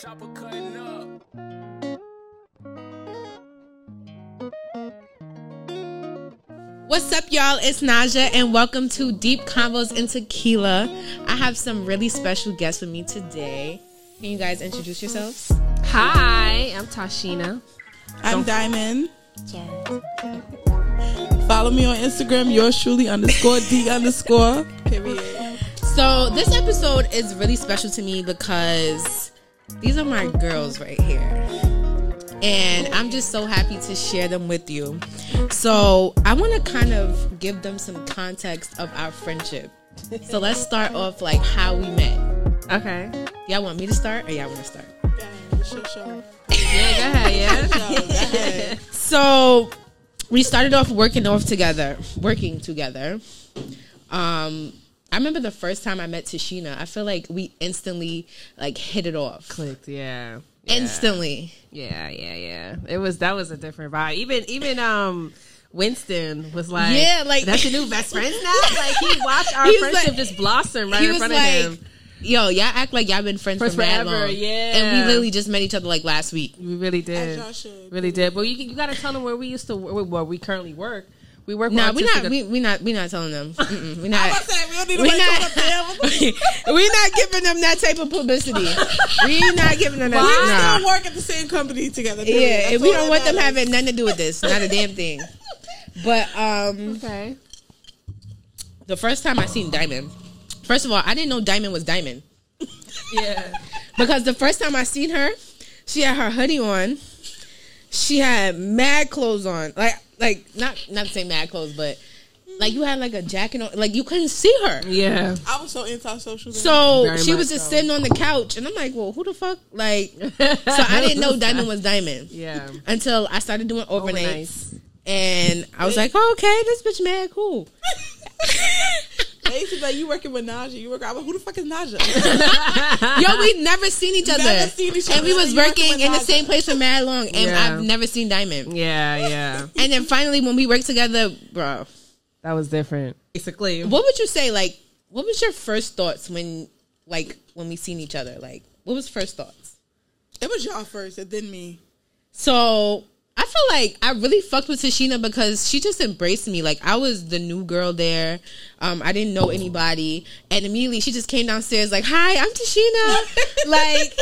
Chopper cutting up. What's up, y'all? It's Naja, and welcome to Deep Convos in Tequila. I have some really special guests with me today. Can you guys introduce yourselves? Hi, I'm Tashina. I'm Diamond. Follow me on Instagram, yours truly underscore D underscore. Period. So, this episode is really special to me because these are my girls right here. And I'm just so happy to share them with you. So, I want to kind of give them some context of our friendship. So, let's start off like how we met. Okay. Y'all want me to start or y'all want to start? It's your show. Yeah, go ahead. Yeah. Show, go ahead. So we started off working off together, working together. Um, I remember the first time I met Tashina. I feel like we instantly like hit it off. Clicked. Yeah. yeah. Instantly. Yeah, yeah, yeah. It was that was a different vibe. Even even um Winston was like, Yeah, like- that's your new best friends now. Like he watched our He friendship like- just blossom right he in was front like, of him. "Yo, y'all act like y'all been friends For for mad forever, long." yeah. And we literally just met each other like last week. We really As did. y'all should. Really did. But you you got to tell them where we used to where, where we currently work. We work. Nah, we not we, we not we not telling them. Mm-mm, we not. we not, coming up there. we not giving them that type of publicity. we not giving them that. We Nah. still work at the same company together. period. Yeah, That's and we don't want them having nothing to do with this. Not a damn thing. But um Okay. the first time I seen Diamond, first of all, I didn't know Diamond was Diamond. Yeah. Because the first time I seen her, she had her hoodie on. She had mad clothes on. Like like not not to say mad clothes, but like you had like a jacket on like you couldn't see her. Yeah. I was so antisocial. then. So Very she was just so. sitting on the couch and I'm like, well, who the fuck? Like so I didn't know Diamond was Diamond. Yeah. Until I started doing overnights. Overnights. And I was like, oh, okay, this bitch mad cool. they used to be like, you working with Naja. You work. I'm like, who the fuck is Naja? Yo, we never seen each other. Never seen each And we was You working working with in the same place for mad long. And Yeah. I've never seen Diamond. Yeah. Yeah. And then finally, when we worked together, bro, That was different. Basically. what would you say? Like, what was your first thoughts when, like, when we seen each other? Like, what was first thoughts? it was y'all first, and then me. So I feel like I really fucked with Tashina because she just embraced me. Like I was the new girl there. Um, I didn't know anybody, and immediately she just came downstairs like, "Hi, I'm Tashina." like,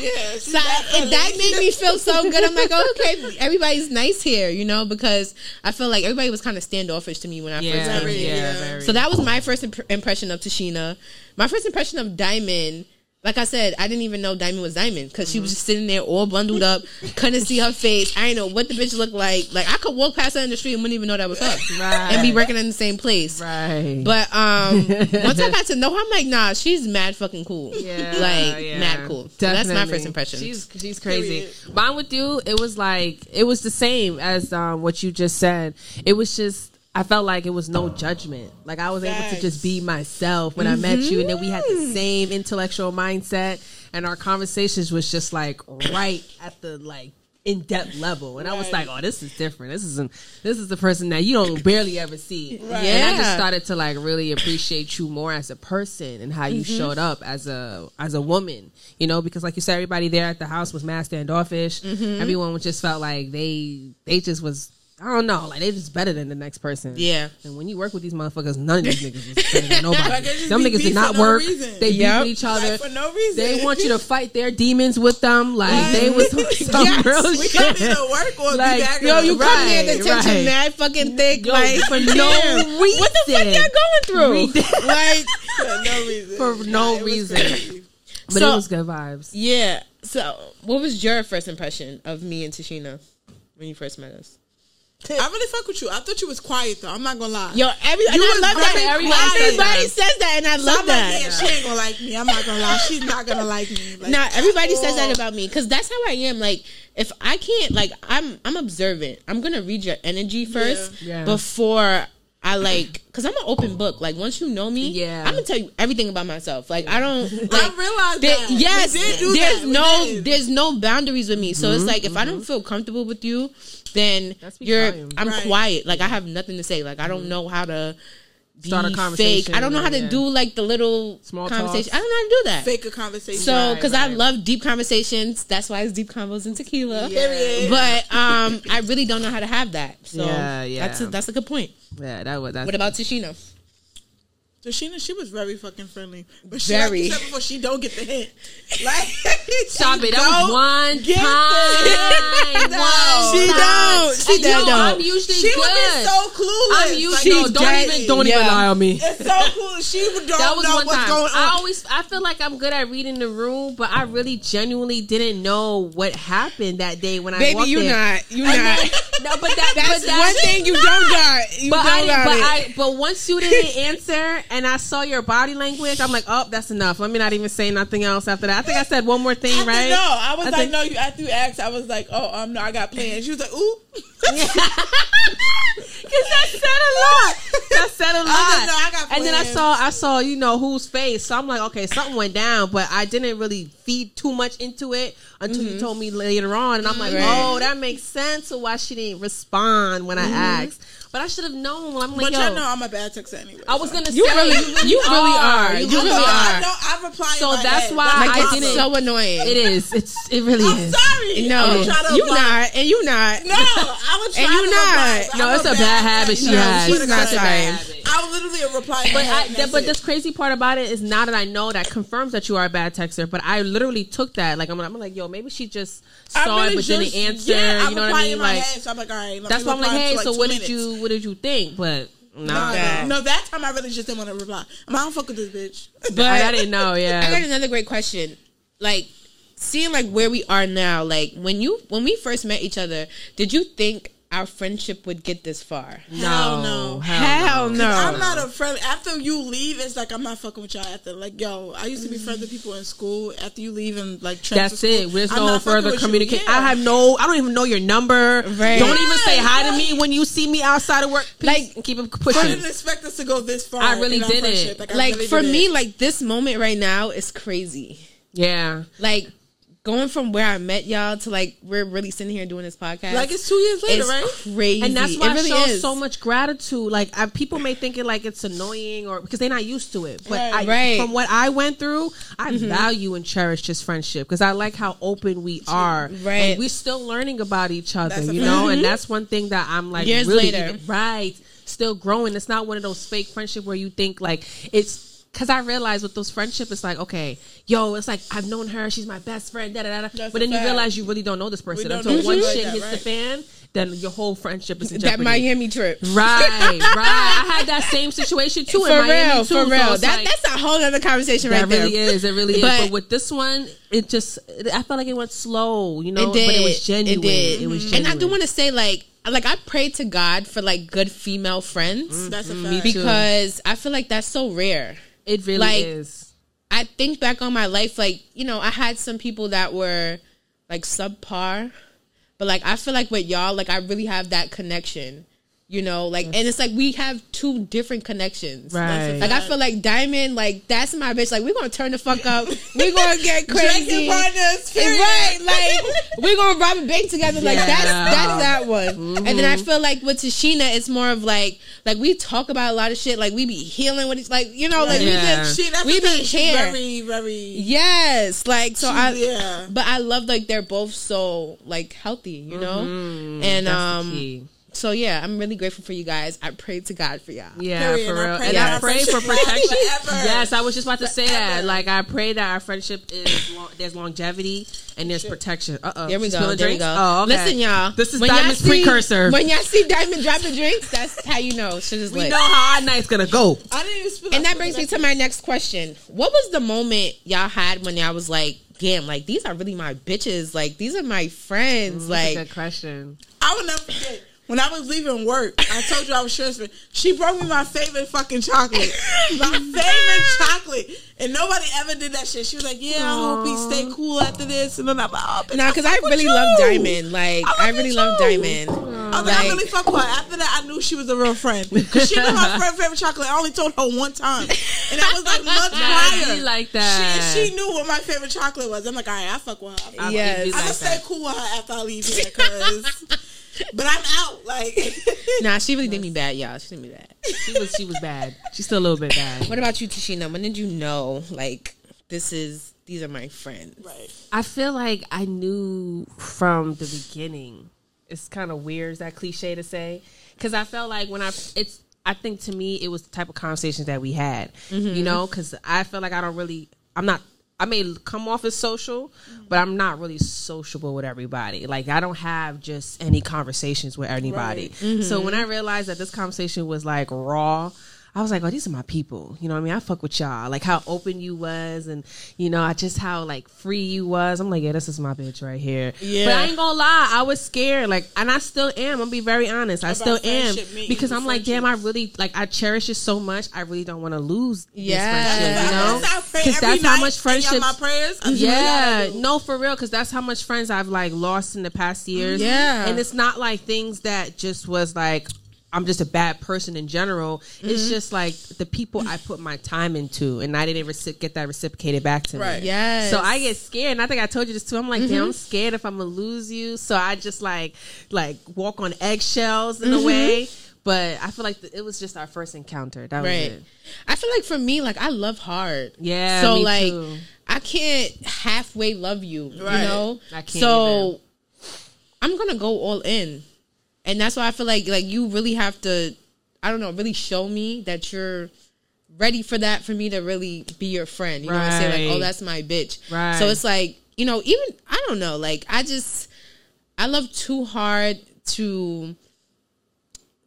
Yeah, so that and that made me feel so good. I'm like, oh, okay, everybody's nice here, you know, because I feel like everybody was kind of standoffish to me when I first came Very, here. Yeah. yeah. So that was my first imp- impression of Tashina. My first impression of Diamond, like I said, I didn't even know Diamond was Diamond because she was just sitting there all bundled up, couldn't see her face. I didn't know what the bitch looked like. Like I could walk past her in the street and wouldn't even know that was her, Right. and be working in the same place. Right. But um, once I got to know her, I'm like, nah, she's mad fucking cool. yeah, like yeah. mad cool. So that's my first impression. She's she's crazy. Period. Mine with you, it was like it was the same as um, what you just said. It was just I felt like it was no uh. judgment. Like I was able to just be myself when I met you, and then we had the mm-hmm. same intellectual mindset, and our conversations was just like right at the like in depth level. And I was like, oh, this is different. This isn't. This is the person that you don't barely ever see. Right. And I just started to like really appreciate you more as a person and how you mm-hmm. showed up as a as a woman. You know, because like you said, everybody there at the house was mad standoffish. Mm-hmm. Everyone just felt like they they just was I don't know, like they just better than the next person. Yeah. And when you work with these motherfuckers, none of these niggas was better than nobody. Like, Them niggas did not no work. reason. They beat Yep. with each other. Like, for no reason. They want you to fight their demons with them. Like they was some Yes. real We shit. come here to work or Like, be back. Yo, you come Right, here the tension right. mad fucking thick, Yo, like for no reason. What the fuck y'all going through? like, for no reason. For no was reason. But So- it was good vibes. yeah. So, what was your first impression of me and Tashina when you first met us? I really fuck with you. I thought you was quiet though. I'm not gonna lie. Yo, every and I love that. very Everybody, quiet. says that, and I love I'm like, that. yeah, she ain't gonna like me. I'm not gonna lie. She's not gonna like me. Like, Nah, everybody at says that about me because that's how I am. Like, if I can't, like, I'm I'm observant. I'm gonna read your energy first Yeah. before I like, because I'm an open book. Like, once you know me, Yeah. I'm gonna tell you everything about myself. Like, I don't. Like, I realize there- that. yes, We did do there's that. We no did. there's no boundaries with me. So it's like if I mm-hmm. don't feel comfortable with you, then you're volumes. I'm Right. quiet. Like I have nothing to say. Like I don't know how to be Start a fake. conversation, I don't know how to yeah. do like the little Small conversation. talks. I don't know how to do that. Fake a conversation. So, Right, because I love deep conversations, that's why it's deep convos and tequila. Period. But um, I really don't know how to have that. So Yeah, yeah. that's a, that's a good point. Yeah, that was that's What about Tashina? Tashina, she was very fucking friendly. But she, Very. like you said before, she don't get the hint. Like, Stop it. That was one get time. No. One She time. don't. She And don't. I'm usually She good. would be so clueless. I'm usually She's no, don't dead. even don't even lie on me. It's so cool. She don't That was know one what's time. going on. I always I feel like I'm good at reading the room, but I really genuinely didn't know what happened that day when I Baby, walked you in. not. You And not. then- no, but that That's, but that's one thing you don't got. You But don't I, got but it. I, but once you didn't answer, and I saw your body language, I'm like, oh, that's enough. Let me not even say nothing else after that. I think I said one more thing, right? No, I was I like, think- no. You after you asked, I was like, oh, um, no, I got plans. She was like, ooh. Because that said a lot. That said a lot. I know, I got and then I saw, I saw, you know, whose face. So I'm like, okay, something went down, but I didn't really feed too much into it until you told me later on, and I'm like, Mm-hmm. Right. oh, that makes sense. So why she didn't respond when I asked? But I should have known. I'm like, But yo, y'all know I'm a bad texter anyway. I was so. gonna You say, really- you really are. You You really really are. I are. know. I reply. in So my that's head. why That's I like my it's didn't- so annoying. It is. It's. It really I'm is. sorry. No, I would try you reply. not, and you not. No, I would try And you to not. reply, but No, I'm it's a bad habit she No, has. she's She's not not trying. trying. I was literally a reply. But, I, head, and the, that's but this crazy part about it is now that I know that confirms that you are a bad texter. But I literally took that like I'm, I'm like yo maybe she just saw really it but didn't just- answer. Yeah, you know what I mean? my Like head, so I'm like, all right. let that's me why I'm like hey like, so two what did you what did you think? But No, nah, That. no, that time I really just didn't want to reply. I'm I don't fuck with this bitch. But I, I didn't know. Yeah, I got Yeah, another great question. Like seeing like where we are now, like when you when we first met each other, did you think our friendship would get this far? Hell no. Hell no. I'm not a friend. After you leave, it's like I'm not fucking with y'all. After like, yo, I used to be friends with people in school. After you leave and like, That's it. school, There's no further with communication. Yeah. I have no. I don't even know your number. Right. Don't even say hi to me when you see me outside of work. Peace, Like, and keep it I pushing. didn't expect us to go this far. I really didn't. friendship. I like really for didn't. me, like this moment right now is crazy. Yeah. Like going from where I met y'all to like we're really sitting here doing this podcast. like it's two years later, it's right? crazy, and that's why it really I show is. so much gratitude. Like I, people may think it like it's annoying or because they're not used to it. But Right. I, Right. from what I went through, I mm-hmm. value and cherish this friendship because I like how open we are. Right. and we're still learning about each other. That's You know, and that's one thing that I'm like Years really later. right. Still growing. It's not one of those fake friendship where you think like it's. Cause I realized with those friendship, it's like okay, yo, it's like I've known her, she's my best friend, da da da. But then you realize you really don't know this person until one shit hits the fan, then your whole friendship is in that jeopardy. Miami trip. Right, right. I had that same situation too For in Miami real, too. for so real. that like- that's a whole other conversation that right really there. is. It really is. But- But with this one, it just I felt like it went slow. You know, It did. but it was genuine. It did. It was genuine. And. I do want to say, like, like I pray to God for like good female friends That's a Mm, fact. because I feel like that's so rare. It really like, is. I think back on my life, like you know, I had some people that were like subpar, but like I feel like with y'all, like I really have that connection. You know, like, and it's like we have two different connections. Right. Like I feel like Diamond, like that's my bitch. Like we're gonna turn the fuck up. We're gonna get crazy. Partners. Right, like we're gonna rob a bank together. Like that's Yeah. that's that one. And then I feel like with Tashina, it's more of like like we talk about a lot of shit. Like we be healing with each like you know like we Yeah. just She, that's we be here. very, very. Yes, like so She- I yeah. but I love like they're both so like healthy, you know? And That's um. So yeah, I'm really grateful for you guys. I pray to God for y'all. Yeah, Period. for And I real. pray And that I pray for protection. Yes, I was just about to say that. Like I pray that our friendship is long, there's longevity and there's protection. Uh oh. There we go. There we go. Oh, okay. Listen, y'all. This is when Diamond's see- precursor. When y'all see Diamond dropping drinks, that's how you know shit is we know how our night's gonna go. I didn't even spill And that brings me to my next question. What was the moment y'all had when y'all was like, damn, like these are really my bitches. Like these are my friends. That's a like good question. I will never forget. When I was leaving work, I told you I was stressed. She brought me my favorite fucking chocolate. My favorite chocolate. And nobody ever did that shit. She was like, Yeah, I hope he stay cool after this. And then I'm like, oh, bitch, nah, because I really you. love Diamond. Like I I, really love. Diamond. I was like, I really fuck with her. After that, I knew she was a real friend. Because she knew my favorite, favorite chocolate. I only told her one time. And that was like months I prior. really like that. She, she knew what my favorite chocolate was. I'm like, all right, I fuck with her. I, I Yes. I'm like gonna stay cool with her after I leave here because but I'm out. Like, Nah, she really did me bad, y'all. She did me bad. She was she was bad. She's still a little bit bad. What about you, Tashina? When did you know like this is these are my friends? right. I feel like I knew from the beginning. It's kind of weird, is that cliche to say? Because I felt like when I, it's, I think to me, it was the type of conversations that we had, you mm-hmm. know, because I feel like I don't really, I'm not, I may come off as social, but I'm not really sociable with everybody. Like, I don't have just any conversations with anybody. So when mm-hmm. I realized that this conversation was like raw, I was like, oh, these are my people. You know what I mean? I fuck with y'all. Like how open you was and, you know, I just how like free you was. I'm like, yeah, this is my bitch right here. Yeah. But I ain't gonna lie, I was scared. Like, and I still am. I'm gonna be very honest. I About still am. Because I'm like, damn, I really, like, I cherish it so much. I really don't want to lose Yeah. this friendship, you know? That's how I pray 'Cause every that's how much friendship. my prayers. I swear Yeah, to God, I do. no, for real, because that's how much friends I've like lost in the past years. Yeah. and it's not like things that just was like I'm just a bad person in general. Mm-hmm. It's just like the people I put my time into, and I didn't reci- get that reciprocated back to Right. me. Yes. So I get scared, and I think I told you this too. I'm like, Mm-hmm. damn, I'm scared if I'm gonna lose you. So I just like like walk on eggshells in Mm-hmm. a way. But I feel like th- it was just our first encounter. That was Right. it. I feel like for me, like I love hard. Yeah, So like too. I can't halfway love you. Right. You know? I can't So I'm gonna go all in. And that's why I feel like like you really have to I don't know, really show me that you're ready for that for me to really be your friend. You know what I'm saying? Like, oh that's my bitch. Right. So it's like, you know, even I don't know, like I just I love too hard to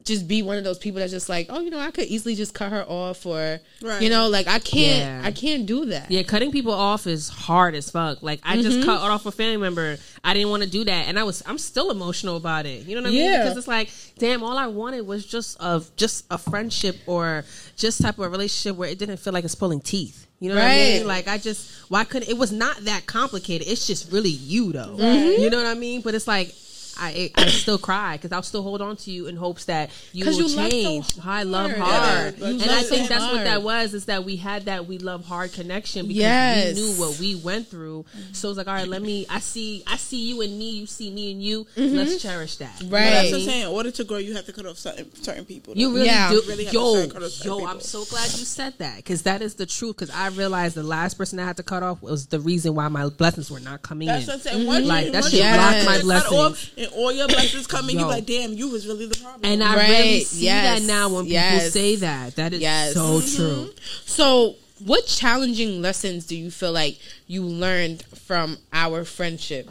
just be one of those people that's just like, oh, you know, I could easily just cut her off, or Right. you know, like I can't, Yeah. I can't do that. Yeah, cutting people off is hard as fuck. Like I Mm-hmm. just cut off a family member. I didn't want to do that, and I was I'm still emotional about it. You know what I mean? Because it's like, damn, all I wanted was just of just a friendship or just type of a relationship where it didn't feel like it's pulling teeth. You know what I mean? Like I just why couldn't it was not that complicated. It's just really you though. Mm-hmm. You know what I mean? But it's like. I, I still cry because I'll still hold on to you in hopes that you will you love so change. I love hard. hard, Yeah, you and love I so think that's what that was is that we had that we love hard connection because Yes. we knew what we went through. So it's like, all right, let me. I see, I see you and me. You see me and you. Let's cherish that. Mm-hmm. Right. But that's what I'm saying. In order to grow, you have to cut off certain certain people. You really Yeah. do. Really have to yo, start yo, people. I'm so glad you said that because that is the truth. Because I realized the last person I had to cut off was the reason why my blessings were not coming That's in. what I'm saying. Once Like, you, that once shit you blocked cut my off blessings. And all your blessings come in, you Yo. like, damn, you was really the problem. And I Right, really see yes, that now when people yes. say that. That is Yes. so Mm-hmm. true. So, what challenging lessons do you feel like you learned from our friendship?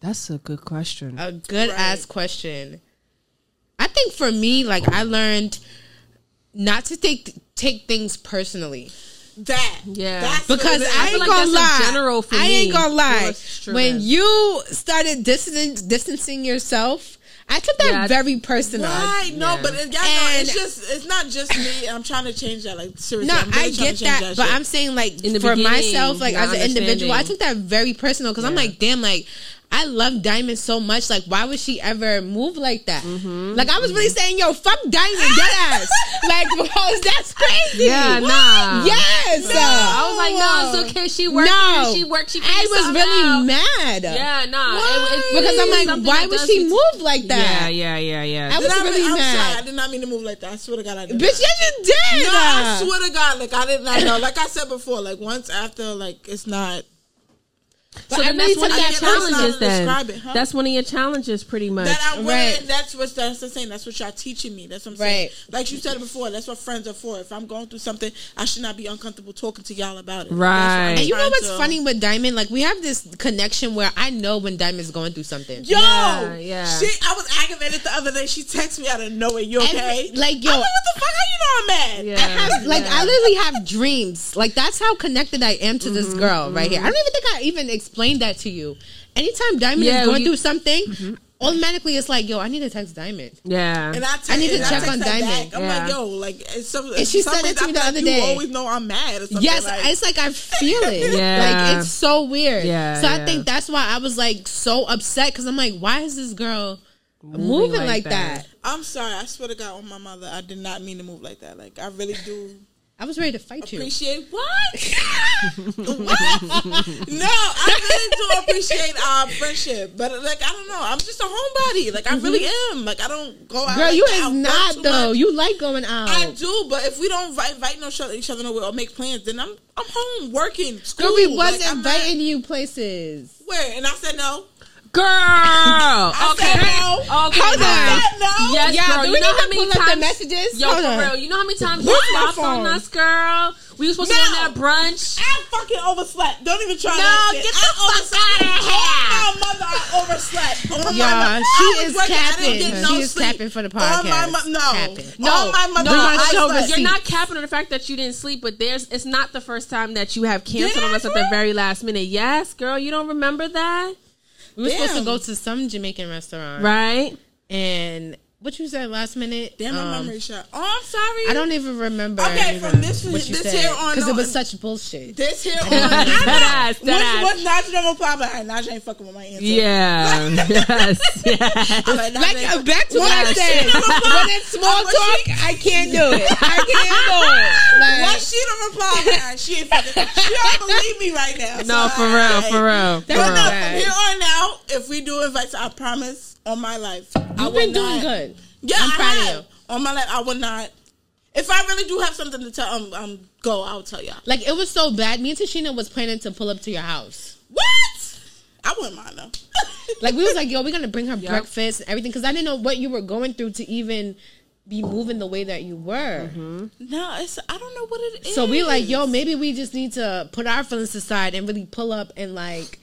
That's a good question. A good Right. ass question. I think for me, like I learned not to take take things personally that, Yeah. that's because. I ain't like gonna that's lie. in general for I ain't gonna lie. Well, it's true when you started distancing distancing yourself, I took that Yeah, very personal. Right, no, Yeah. but it, it's just it's not just me. I'm trying to change that. Like seriously, No, I'm really I get to change that, but. I'm saying like for myself, like as an individual, I took that very personal because I'm like, damn, like I love Diamond so much. Like, why would she ever move like that? Mm-hmm. Like, I was really saying, yo, fuck Diamond, dead ass. like, because that's crazy. Yeah, nah. Yes. I was like, no, it's okay. She working. No, She worked. She I was really out. mad. Yeah, nah. Why? It- it- because I'm like, something why would she need to- move like that? yeah, yeah, yeah. Yeah. I was Did I really I'm mad. sorry, I did not mean to move like that. I swear to God, I did. Bitch, yes, you did. No, I swear to God, like I did not know. Like I said before, like once after, like it's not. So I then that's one of your challenges. Then it, huh? that's one of your challenges, pretty much. That I wouldn't. Right. That's what that's the saying. That's what y'all teaching me. That's what I'm saying. Right. Like you said before, that's what friends are for. If I'm going through something, I should not be uncomfortable talking to y'all about it. That's what I'm Right. And you know what's to- funny with Diamond? Like we have this connection where I know when Diamond's going through something. Yo, Yeah, yeah. She, I was aggravated the other day. She texted me out of nowhere. You And, okay? like, yo- I'm like, what the fuck? How you know I'm mad? Yeah. I have like Yeah. I literally have dreams. Like that's how connected I am to this mm-hmm, girl right here. I mm-hmm. don't even think I even explained that to you. Anytime Diamond Yeah, is going you- through something, mm-hmm. automatically it's like, yo, I need to text Diamond. yeah. And I, text, I need to and check text on Diamond. back. I'm Yeah. like, yo, like, it's some, And she said it to me feel the like other you day. always know I'm mad or something. Yes, like, it's like I feel it. Yeah. like it's so weird. Yeah, So I yeah. think that's why I was like so upset because I'm like, why is this girl moving, like, like that? that. I'm sorry. I swear to God, on my mother, I did not mean to move like that. Like, I really do. I was ready to fight you. Appreciate what? what? No, I really do appreciate our friendship, but like I don't know, I'm just a homebody. Like I really mm-hmm. am. Like I don't go out. Girl, like you. Is not though. much. You like going out. I do, but if we don't invite, invite no each other, each other nowhere or make plans, then I'm I'm home working school. Girl, we Like, was not- inviting you places. where, and I said no. Girl, I okay, said no. okay, Hold girl. on. No. Yes, Yeah, girl. do You know how many pull up the times? messages? Yo, Hold for on. real. You know how many times you Where's my stopped on us, girl? We were supposed to No. go to that brunch. I fucking overslept. Don't even try No, that shit. get I the fuck overslept. outta here. Oh, my mother, I overslept. Oh, Yeah, mother. she I is working. I didn't capping. get She no is sleep. capping for the Oh, my podcast. mo- no. Capping. No, Oh, my mother. no, We're I- show you're not capping on the fact that you didn't sleep, but there's it's not the first time that you have canceled on us at the very last minute. Yes, girl, you don't remember that, We were supposed to go to some Jamaican restaurant, right? And what you said last minute? Damn, my um, memory shot. Oh, I'm sorry. I don't even remember. Okay, even from this- what you this said, here on because it was such bullshit. This here on. That ass, that. Once, once Naja don't reply, but Naja ain't fucking with my answer. Yeah, yes, yes. I'm like, Like uh, back to what I said. she don't reply- when it's small talk, she- I can't do it. I can't do it. Like, Once she reply, man, she ain't fucking. She don't believe me right now. No, So, for real, for real, But no, from here on out, if we do invites, I promise on my life, I you've will been doing not- good. Yeah, I'm I proud of you. On my life, I would not. If I really do have something to tell, um, um, go. I'll tell y'all. Like it was so bad. Me and Tashina was planning to pull up to your house. What? I wouldn't mind though. Like we was like, yo, we're gonna bring her breakfast and everything because I didn't know what you were going through to even be moving the way that you were. no, it's I don't know what it is. So we like, yo, maybe we just need to put our feelings aside and really pull up and like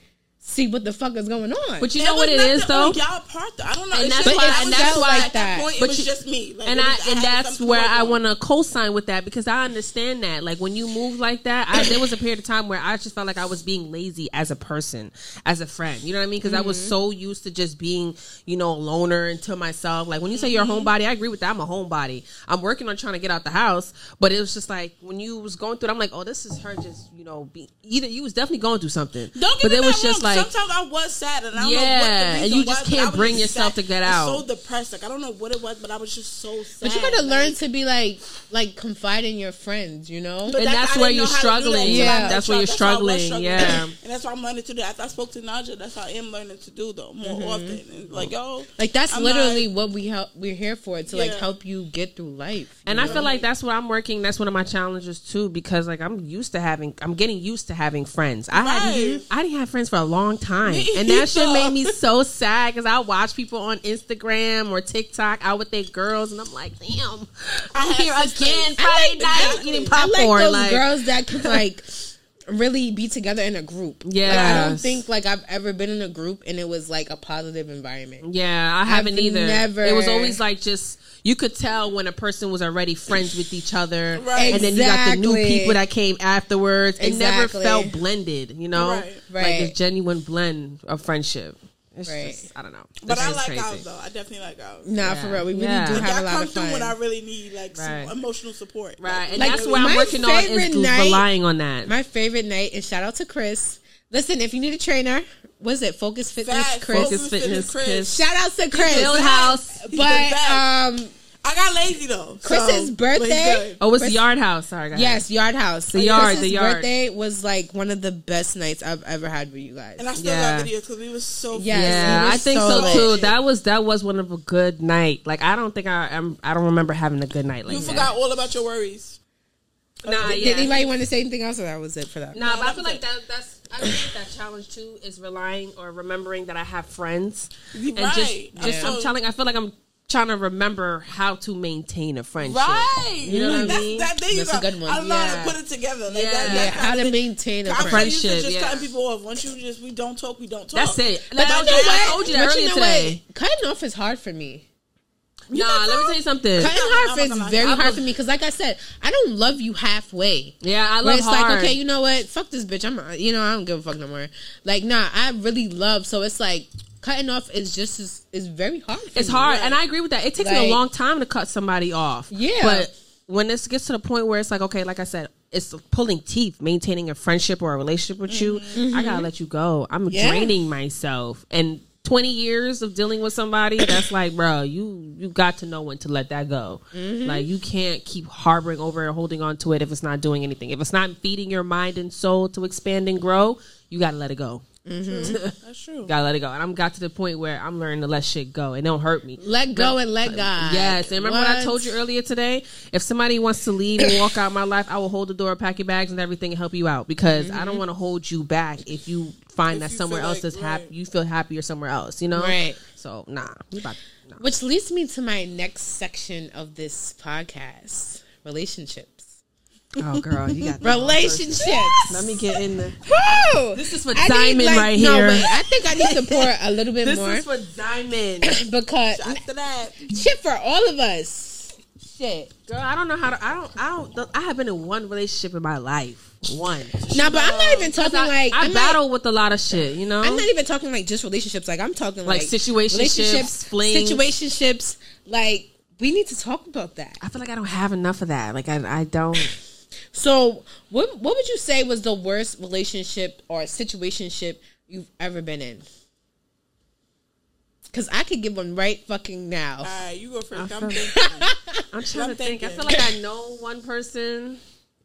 see what the fuck is going on. But you It know what it is though. Y'all part though. I don't know. And It's that's just- why- I and was that's just why- at that point, it but was you- just me. Like, and it I and had that's where I want to co-sign with that because I understand that. Like when you move like that, I, there was a period of time where I just felt like I was being lazy as a person, as a friend. You know what I mean? Because I was Mm-hmm. so used to just being, you know, a loner and to myself. Like when you say you're a Mm-hmm. homebody, I agree with that. I'm a homebody. I'm working on trying to get out the house, but it was just like when you was going through it, I'm like, oh, this is her just, you know, be either you was definitely going through something. Don't get but it was wrong. just like sometimes I was sad, and I don't Yeah, know what the and you just was, can't bring just yourself sad to get and out. So depressed, like I don't know what it was, but I was just so sad. But you gotta like, learn to be like, like confide in your friends. You know. But And that- that's where you're know how to do that struggling. Yeah. met That's where y'all. you're why I was struggling. Yeah. and that's why I'm learning to do. After I spoke to Naja, that's how I am learning to do though more Mm-hmm. often. And like yo, Like that's I'm literally not- what we help. We're here for to like help you get through life. And I feel like that's what I'm working. That's one of my challenges too, because like I'm used to having, I'm getting used to having friends. I had, I didn't have friends for a long time, and that shit made me so sad because I watch people on Instagram or TikTok out with their girls, and I'm like, damn, I'm here again I Friday like- night eating I popcorn. like those like, girls that can like really be together in a group. like, I don't think like I've ever been in a group and it was like a positive environment. Yeah, I haven't either. never- It was always like just you could tell when a person was already friends with each other, Right. and then you got the new people that came afterwards. It never felt blended, you know, Right. like a genuine blend of friendship. It's Right. just I don't know, but I like crazy. ours though. I definitely like ours. Nah, Yeah. for real, we really Yeah. do Like, have Y'all a lot come of through when I really need like Right. some emotional support. Right, Like, and Like, that's what I'm my working on is favorite night- relying on that. My favorite night is shout out to Chris. Listen, if you need a trainer, was it Focus Fitness Facts. Chris? Focus Focus Fitness, Fitness Chris. Shout out to Chris. Build house. He's the But um I got lazy though. so- Chris's but he's birthday- good. Oh, it's Chris- Yard House. Sorry, guys. yes, Yard House. The yard, Chris's the yard. birthday was like one of the best nights I've ever had with you guys. And I still Yeah. got videos because we was so Yes. Yeah, it was I think so so, too. That was that was one of a good night. Like I don't think I am. I don't remember having a good night like You that. forgot all about your worries. Nah, yeah. Did yeah. anybody want to say anything else, or that was it for that? Nah, but I feel like that that's I think that challenge too is relying or remembering that I have friends and just just so- I'm telling I feel like I'm trying to remember how to maintain a friendship. Right. You know what I That's, mean? That, there you That's a good one. I don't know how Yeah. to put it together. Like Yeah. that, Yeah, how to maintain a I'm so friendship. used to friendship, just yeah. cutting people off. Once you just we don't talk, we don't talk. That's it. But Like, I, you told you, know I told you that But earlier know today. what? Cutting off is hard for me. Nah, let me tell you something. Cutting I'm off is very hard for me because, like I said, I don't love you halfway. Yeah, I Where love it's hard. like, okay, you know what? Fuck this bitch. I'm, you know, I don't give a fuck no more. Like, nah, I really love. So it's like cutting off is just is, is very hard. For It's me. hard, and I agree with that. It takes me a long time to cut somebody off. Yeah. but when this gets to the point where it's like, okay, like I said, it's pulling teeth, maintaining a friendship or a relationship with you. Mm-hmm. I gotta let you go. I'm Yeah. draining myself, and 20 years of dealing with somebody that's like bro you you got to know when to let that go. Mm-hmm. Like you can't keep harboring over and holding on to it if it's not doing anything. If it's not feeding your mind and soul to expand and grow you gotta let it go. Mm-hmm. That's true. gotta let it go. And i'm got to the point where i'm learning to let shit go. And it don't hurt me. Let go and let God. Yes, and remember what? I told you earlier today? If somebody wants to leave and walk out my life, I will hold the door, pack your bags and everything, and help you out because I don't mm-hmm. want to hold you back if you find If that somewhere else like- is happy. right. You feel happier somewhere else, you know? Right. So nah, we about nah. Which leads me to my next section of this podcast relationships. Oh girl, you got Relationships. Let me get in the. Woo! This is for I need, Diamond like- right no, here. I think I need to pour a little bit This more This is for Diamond. because After that, shit for all of us. Shit. Girl, I don't know how to. I don't. I don't. I have been in one relationship in my life. One. No, but I'm not even talking I, like I I'm battle Not, with a lot of shit. You know. I'm not even talking like just relationships. Like I'm talking Like like, situationships, relationships, flings. situationships. Like we need to talk about that. I feel like I don't have enough of that. Like I, I don't. So, what what would you say was the worst relationship or situationship you've ever been in? Because I could give one right fucking now. all right, you go first. I I'm thinking. I'm trying I'm to think. I feel like I know one person.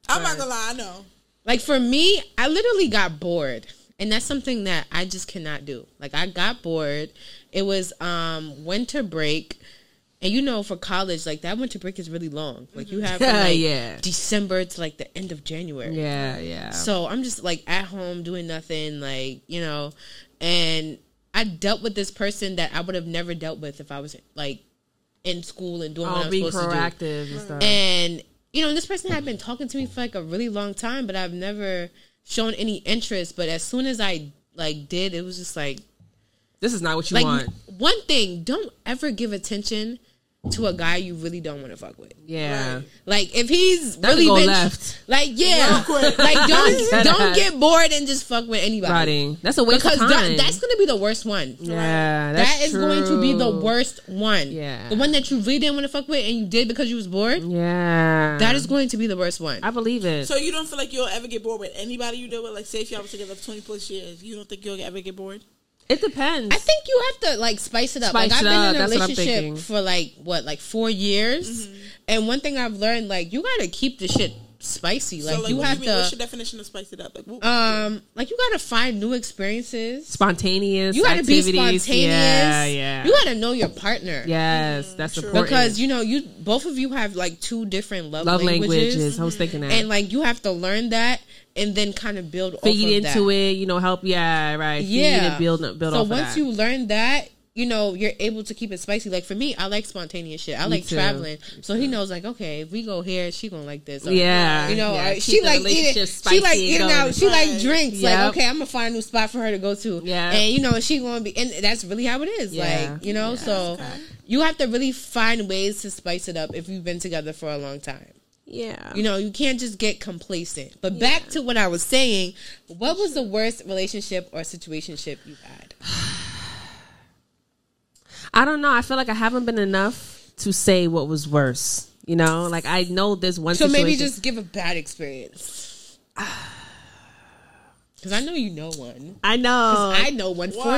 I'm not gonna lie. I know. Like for me, I literally got bored. And that's something that I just cannot do. Like I got bored. It was um winter break. And you know for college, like that winter break is really long. Like you have from, Yeah, like, yeah. December to like the end of January. Yeah, yeah. So I'm just like at home doing nothing, like, you know, and I dealt with this person that I would have never dealt with if I was like in school and doing oh, what I Oh, was supposed to do. and stuff. And you know, this person had been talking to me for like a really long time, but I've never shown any interest. But as soon as I like did, it was just like this is not what you like want. one thing, don't ever give attention to a guy you really don't want to fuck with. Yeah. Right. Like if he's That really could go been left. like yeah, like don't don't get bored and just fuck with anybody. Right. That's a waste Because of time. that, that's going to be the worst one. yeah, that's That is going to be the worst one. Yeah. The one that you really didn't want to fuck with and you did because you was bored. Yeah. That is going to be the worst one. I believe it. So you don't feel like you'll ever get bored with anybody you deal with? Like, say if y'all was together for 20 plus years, you don't think you'll ever get bored? It depends. I think you have to like spice it up. Spice like I've it been up, in a that's what I'm thinking. relationship for like what, like four years, Mm-hmm. and one thing I've learned, like you got to keep the shit spicy. Like, so, like, you what have do you mean, What's your definition of spice it up? Like, what, um, like you got to find new experiences. spontaneous. You got to be activities. spontaneous. Yeah, yeah. You got to know your partner. yes, that's True. important. because you know you both of you have like two different love, love languages, languages. I was thinking that. and like you have to learn that and then kind of build off of it. feed into that. it. You know, help. Yeah, right. Feed Yeah, and build. Build so off once of that. you learn that, you know you're able to keep it spicy. Like for me, I like spontaneous shit. I Me like too. traveling, so he knows like okay, if we go here, she gonna like this. Or, Yeah, you know, yeah. she like eating. relationship She like spicy eating going. out. She like drinks. Yep. Like okay, I'm gonna find a new spot for her to go to. Yeah. and you know she gonna be, and that's really how it is. Yeah. Like you know, so okay. you have to really find ways to spice it up if you've been together for a long time. Yeah. You know, you can't just get complacent. But back to what I was saying, what was the worst relationship or situationship you've had? I don't know. I feel like I haven't been enough to say what was worse. You know, like I know this one. So maybe just give a bad experience. Because I know you know one. I know. I know one for you.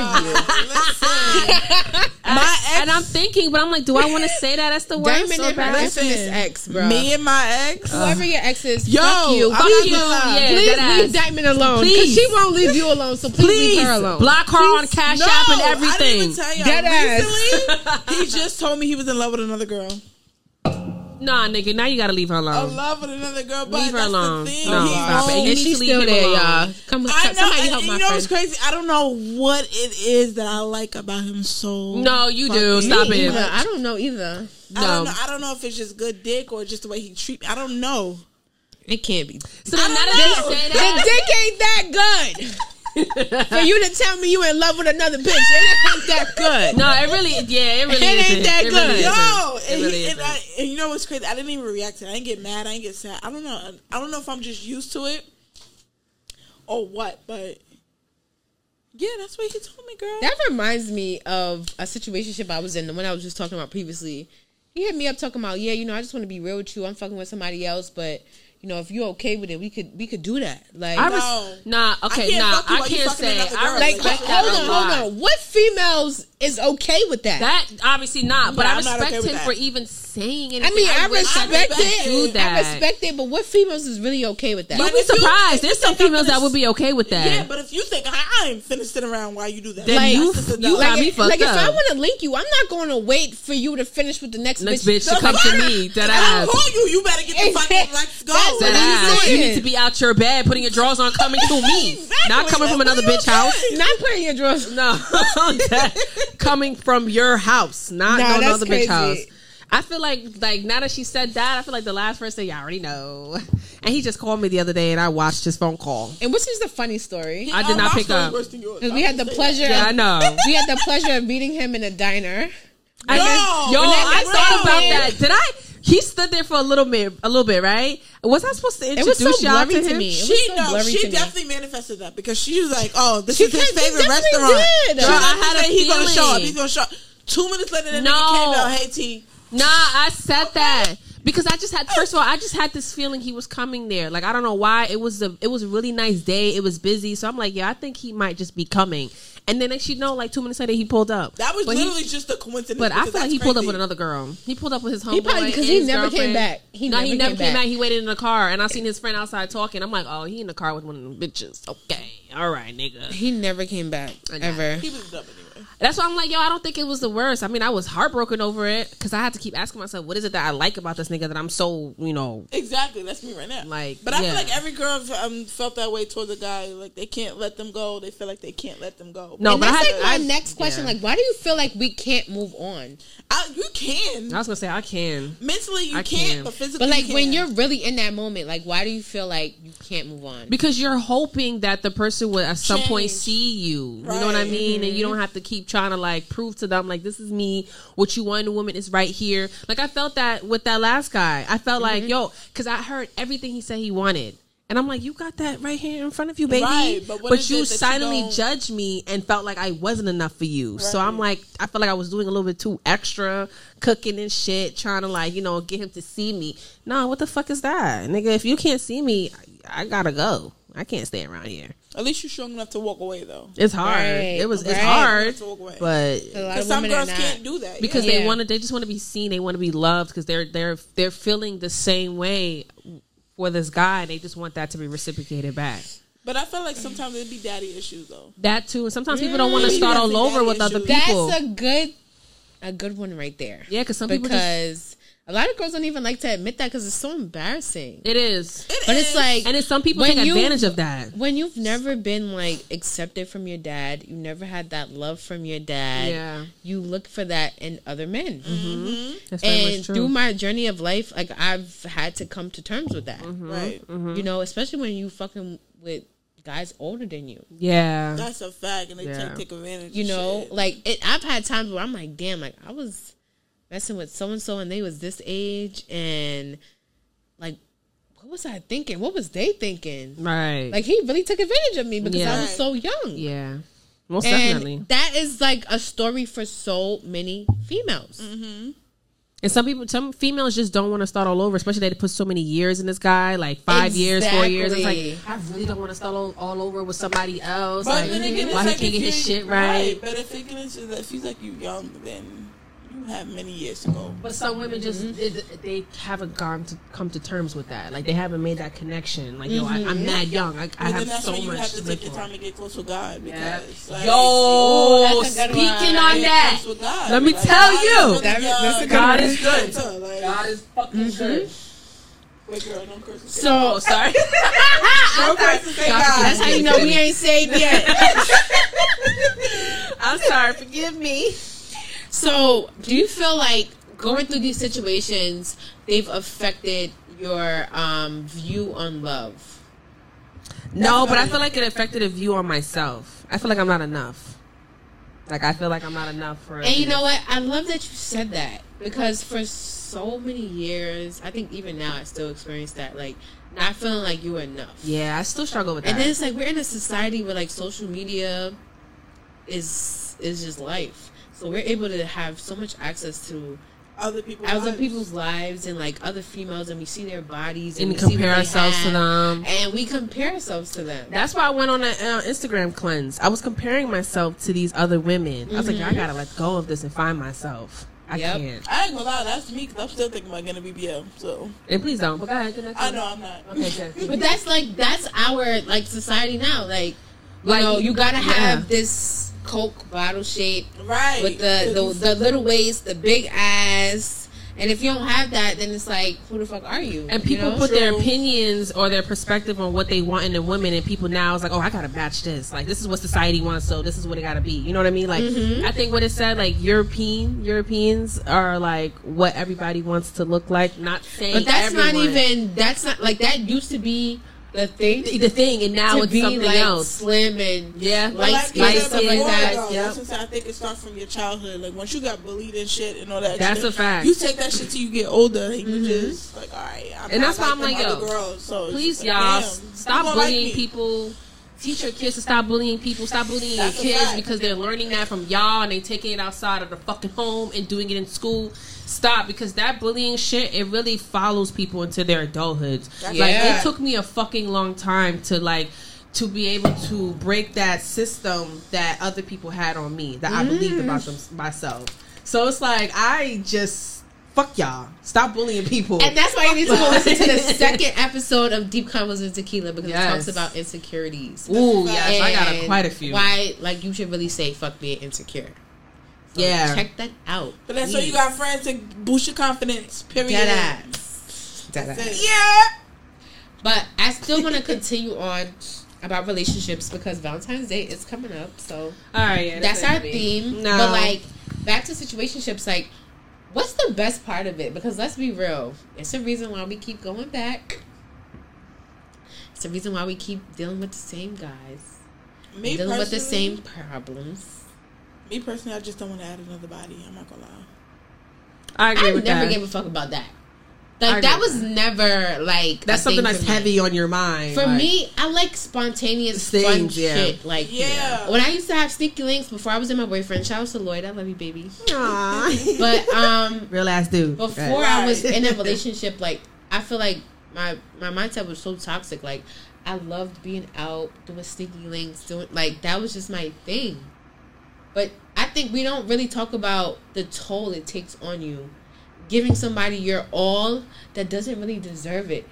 My ex, and I'm thinking, but I'm like, do I want to say that? That's the worst. Diamond or and her bad? Listen, infamous ex, bro. me and my ex. Whoever your ex is, Yo, fuck you. I'm Please, not gonna lie. Yeah, please leave ass. Diamond alone. Because Please. she won't leave you alone. So please, Please leave her alone. block her on Cash no, App and I didn't everything. even tell y'all. Dead. Recently, he just told me he was in love with another girl. Nah, nigga, now you gotta leave her In alone. love with another girl, but Leave her that's alone. the thing. No, he stop it. won't- You and need she's to leave still there, alone. y'all. Come, I know. somebody and help you know friend. what's crazy? I don't know what it is that I like about him so. No, you do. Stop much. it. Either. I don't know either. I No. don't know. I don't know if it's just good dick or just the way he treat me. I don't know. It can't be. So then I now don't know. you say The dick ain't that good. For you to tell me you in love with another bitch, it ain't that good. no, it really, yeah, it really It ain't that It good. really. Yo, It and, really and. I, and you know what's crazy? I didn't even react to it. I didn't get mad. I didn't get sad. I don't know. I don't know if I'm just used to it or what, but yeah, that's what he told me, girl. That reminds me of a situationship I was in, the one I was just talking about previously. He hit me up talking about, yeah, you know, I just want to be real with you. I'm fucking with somebody else, but you know, if you're okay with it, we could we could do that. Like, I No. nah, okay, can't nah, I can't say. I girl. like, respect hold on, hold on. What females is okay with that? That obviously not, but Yeah, I respect okay him for even saying anything. I mean, I, I respect it. Do that. I respect it, but what females is really okay with that? You'd be if you- surprised. There's some think I'm females that would be okay with that. Yeah, but if you think I, I ain't finna sit around while you do that, Then Like, you, That's just a you got like, me fucked like if I want to link you, I'm not going to wait for you to finish with the next, Next bitch. bitch to come to me. That I call you. You better get the fucking let's go. That I'm. You need to be out your bed, putting your drawers on, coming to me, not coming from another bitch house. Not putting your drawers. No, that- coming from your house, not Nah, no that's other crazy. bitch house. I feel like like now that she said that, I feel like the last person y'all already know. And he just called me the other day, and I watched his phone call. And which is the funny story? I did Oh, not pick up. worse than yours. Because we had the can say pleasure. Yeah, I know. we had the pleasure of meeting him in a diner. I No, guess- yo, I got thought about that. Did I? He stood there for a little bit, a little bit, right? Was I supposed to It introduce was so y'all to to him? me. It was She so no, she to me. definitely manifested that because she was like, "Oh, this She is his favorite restaurant." did. She No, was I had a he's gonna show up. He's gonna show up. Two minutes later, that No. nigga came out. Hey T, Nah, I said that because I just had first of all, I just had this feeling he was coming there. Like I don't know why. It was a it was a really nice day. It was busy, so I'm like, yeah, I think he might just be coming. And then next you know, like two minutes later, he pulled up. that was But he- literally just a coincidence. But I because feel like that's he pulled up with another girl. He pulled up with his homeboy. He probably- because he his never came back. He no, never he never came came back. back. He waited in the car, and I seen his friend outside talking. I'm like, oh, he in the car with one of them bitches. Okay, all right, nigga. He never came back ever. He was dumb anyway. That's why I'm like, yo, I don't think it was the worst. I mean, I was heartbroken over it because I had to keep asking myself, what is it that I like about this nigga that I'm so, you know, Exactly, that's me right now. Like, but I yeah. feel like every girl um, felt that way towards a guy. Like they can't let them go. They feel like they can't let them go. No, and but I that's had- like my I- next question. yeah. Like, why do you feel like we can't move on? I, you can I was gonna say I can. mentally you I can't, can. but physically. But like you when you're really in that moment, like why do you feel like you can't move on? Because you're hoping that the person will at some point see you. You know what I Right. mean? And you don't have to keep trying to like prove to them like this is me. What you want in a woman is right here. Like I felt that with that last guy. I felt like mm-hmm. yo, because I heard everything he said he wanted. And I'm like, you got that right here in front of you, baby. Right, but is you that you silently judged me and felt like I wasn't enough for you. So I'm like, I felt like I was doing a little bit too extra, cooking and shit, trying to like, you know, get him to see me. No, what the fuck is that, nigga? If you can't see me, I, I gotta go. I can't stay around here. At least you're strong enough to walk away though. It's hard. Right, it was. It's right. hard, To walk away. but Because some girls can't do that because yeah. they Yeah. want to, they just want to be seen. They want to be loved because they're they're they're feeling the same way for this guy. They just want that to be reciprocated back. But I feel like sometimes it'd be daddy issues though. That too. And sometimes people don't want to Mm. start all over with other people. That's a good, a good one right there. yeah, because some people just. because a lot of girls don't even like to admit that because it's so embarrassing. It is, It But it's like and it's some people take you- advantage of that. when you've never been like accepted from your dad, you never had that love from your dad. Yeah. you look for that in other men. Mm-hmm. Mm-hmm. That's very And true. through my journey of life, like I've had to come to terms with that. Mm-hmm. right. Mm-hmm. You know, especially when you fucking with guys older than you. yeah, That's a fact, and they Yeah. take, take advantage. You know, shit. like it, I've had times where I'm like, damn, like I was messing with so and so, and they was this age, and like, what was I thinking? What was they thinking? right. Like he really took advantage of me because Yeah. I was so young. yeah, most And definitely. that is like a story for so many females. Mm-hmm. And some people, some females just don't want to start all over, especially they put so many years in this guy, like five years, four years. It's like I really don't want to start all, all over with somebody else. But like, then again, it's why like can't if get his you- shit right? But if it gets to- if he's like you young, then you have many years to go. But some women just mm-hmm. it, they haven't gone to come to terms with that. Like they haven't made that connection. Like yo, I, I'm mm-hmm. mad young. I, I But then have that's so when you much have to to take live the time to get close with God because like, Yo, oh, that's speaking one. on that, God. let me Like, tell God you. really That- young. that's a uh, good God one. is good. So, like, God is fucking mm-hmm. good. Wait, girl, don't curse. So Sorry. Don't curse God. that's how you know we ain't saved yet. I'm sorry. Forgive me. So, do you feel like going through these situations they've affected your um, view on love? No, but I feel like it affected a view on myself. I feel like I'm not enough. Like I feel like I'm not enough for. And you know what? I love that you said that because for so many years, I think even now I still experience that, like not feeling like you're enough. Yeah, I still struggle with that. And then it's like we're in a society where like social media is is just life. So we're able to have so much access to other people. other people's lives and like other females, and we see their bodies and, And we see what compare they ourselves to them. and we compare ourselves to them. That's why I went on an uh, Instagram cleanse. I was comparing myself to these other women. I was like, I gotta let go of this and find myself. I Yep. can't. I ain't gonna lie, that's me because I'm still thinking about getting a BBL. So And please don't. But go ahead. Good I know I'm not. Okay, good. But that's like that's our like society now. Like you Like, know, you gotta yeah. have this Coke bottle shape Right. with the, the the little waist, the big ass. And if you don't have that, then it's like, who the fuck are you? And You people know? put their opinions or their perspective on what they want in a woman, and people now is like, oh, I gotta match this. Like, this is what society wants, so this is what it gotta be. You know what I mean? Like, Mm-hmm. I think what it said, like, European Europeans are like what everybody wants to look like. Not saying, But that's not even. That's not like that used to be the thing. the thing, and now to it's be something like else. slim and Yeah. But light like skin you and said stuff like that. though, Yep. that's what I'm saying. I think it starts from your childhood. Like once you got bullied and shit and all that. That's shit, a fact. You take that shit till you get older, and you mm-hmm. just like, all right. I'm And not that's why I'm them like, yo, girls, so Please, like, y'all, damn, stop gonna like bullying people. Teach your kids to stop bullying people. Stop bullying That's your kids because they're learning that from y'all and they taking it outside of the fucking home and doing it in school. Stop because that bullying shit it really follows people into their adulthoods. Like Yeah. it took me a fucking long time to like to be able to break that system that other people had on me that I believed about them myself. So it's like I just fuck y'all. Stop bullying people. And that's why you need to go listen to the second episode of Deep Convos with Tequila because Yes. it talks about insecurities. Ooh, yes, I got a, quite a few. Why, like, you should really say "fuck being insecure." So Yeah. check that out. But that's so you got friends to boost your confidence. Period. Dead ass. Dead That's ass. it. yeah. But I still want to continue on about relationships because Valentine's Day is coming up. So All right, yeah, that's not our theme. No. But like back to situationships, like what's the best part of it? Because let's be real, it's the reason why we keep going back. It's the reason why we keep dealing with the same guys, Me dealing with the same problems. Me personally, I just don't want to add another body. I'm not gonna lie. I agree I with never that. gave a fuck about that. I Like agree that with was never like that's something that's for me. heavy on your mind. For like- me, I like spontaneous fun Things, yeah. shit. Like Yeah. when I used to have sneaky links before I was in my boyfriend. Shout out to Lloyd, I love you, baby. Aw. But um, real ass dude. before Right. I was in a relationship, like I feel like my my mindset was so toxic. Like I loved being out doing sneaky links, doing like that was just my thing. But I think we don't really talk about the toll it takes on you, giving somebody your all that doesn't really deserve it.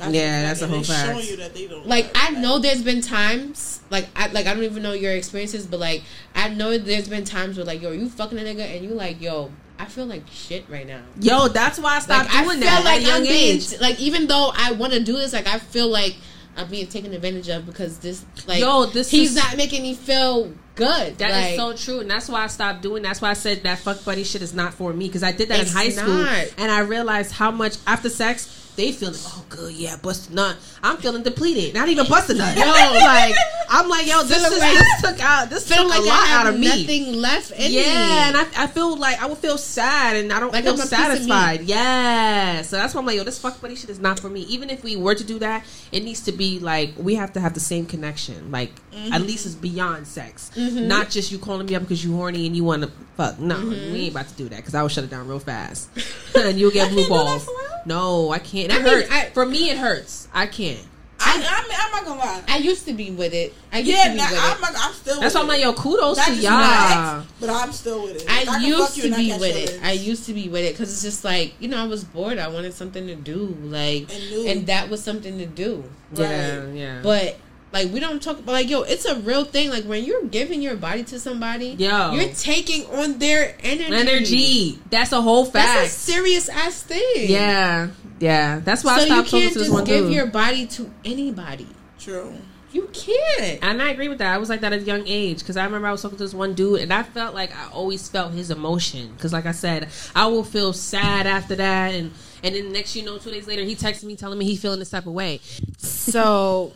Yeah, that's a whole they fact. showing you that they don't. like I that. know there's been times like I like I don't even know your experiences, but like I know there's been times where like yo you fucking a nigga and you like yo I feel like shit right now. Yo, that's why I stopped Like I doing feel that like at a young I'm being like even though I want to do this, like I feel like I'm being taken advantage of because this like Yo, this he's is- not making me feel good. That is like, so true, and that's why I stopped doing. That's why I said that fuck buddy shit is not for me because I did that in high school, not. and I realized how much after sex they feeling. Oh, good, yeah, bust a nut. I'm feeling depleted. Not even bust a nut. Yo, like I'm like, yo, this is this took out. This feel took like a lot out of me. nothing left in me. Yeah, and I, I feel like I would feel sad and I don't Like feel I'm a piece of meat. satisfied. Yeah, so that's why I'm like, yo, this fuck buddy shit is not for me. Even if we were to do that, it needs to be like we have to have the same connection. Like Mm-hmm. at least it's beyond sex, not just you calling me up because you horny and you want to fuck. No, Mm-hmm. we ain't about to do that because I will shut it down real fast, and you'll get blue can't do that balls. No, I can't. It I mean, hurts. I- for me, it hurts. I can't. I, I'm, I'm not gonna lie. I used to be with it. I used Yeah, to be nah, with I'm, it. not, I'm still. That's with why I'm like, yo, kudos Not to y'all. my but I'm still with it. Like, I used to be with feelings. it. I used to be with it because it's just like you know I was bored. I wanted something to do, like, And and that was something to do. Yeah, yeah. But like we don't talk about like yo, it's a real thing. Like when you're giving your body to somebody, Yo. you're taking on their energy. energy. That's a whole fact. That's a serious ass thing. Yeah, yeah. That's why So I you stopped talking can't to this just one give dude. your body to anybody. True. You can't. and I agree with that. I was like that at a young age because I remember I was talking to this one dude, and I felt like I always felt his emotion. Because, like I said, I will feel sad after that, and and then next you know, two days later, he texted me telling me he feeling this type of way. So,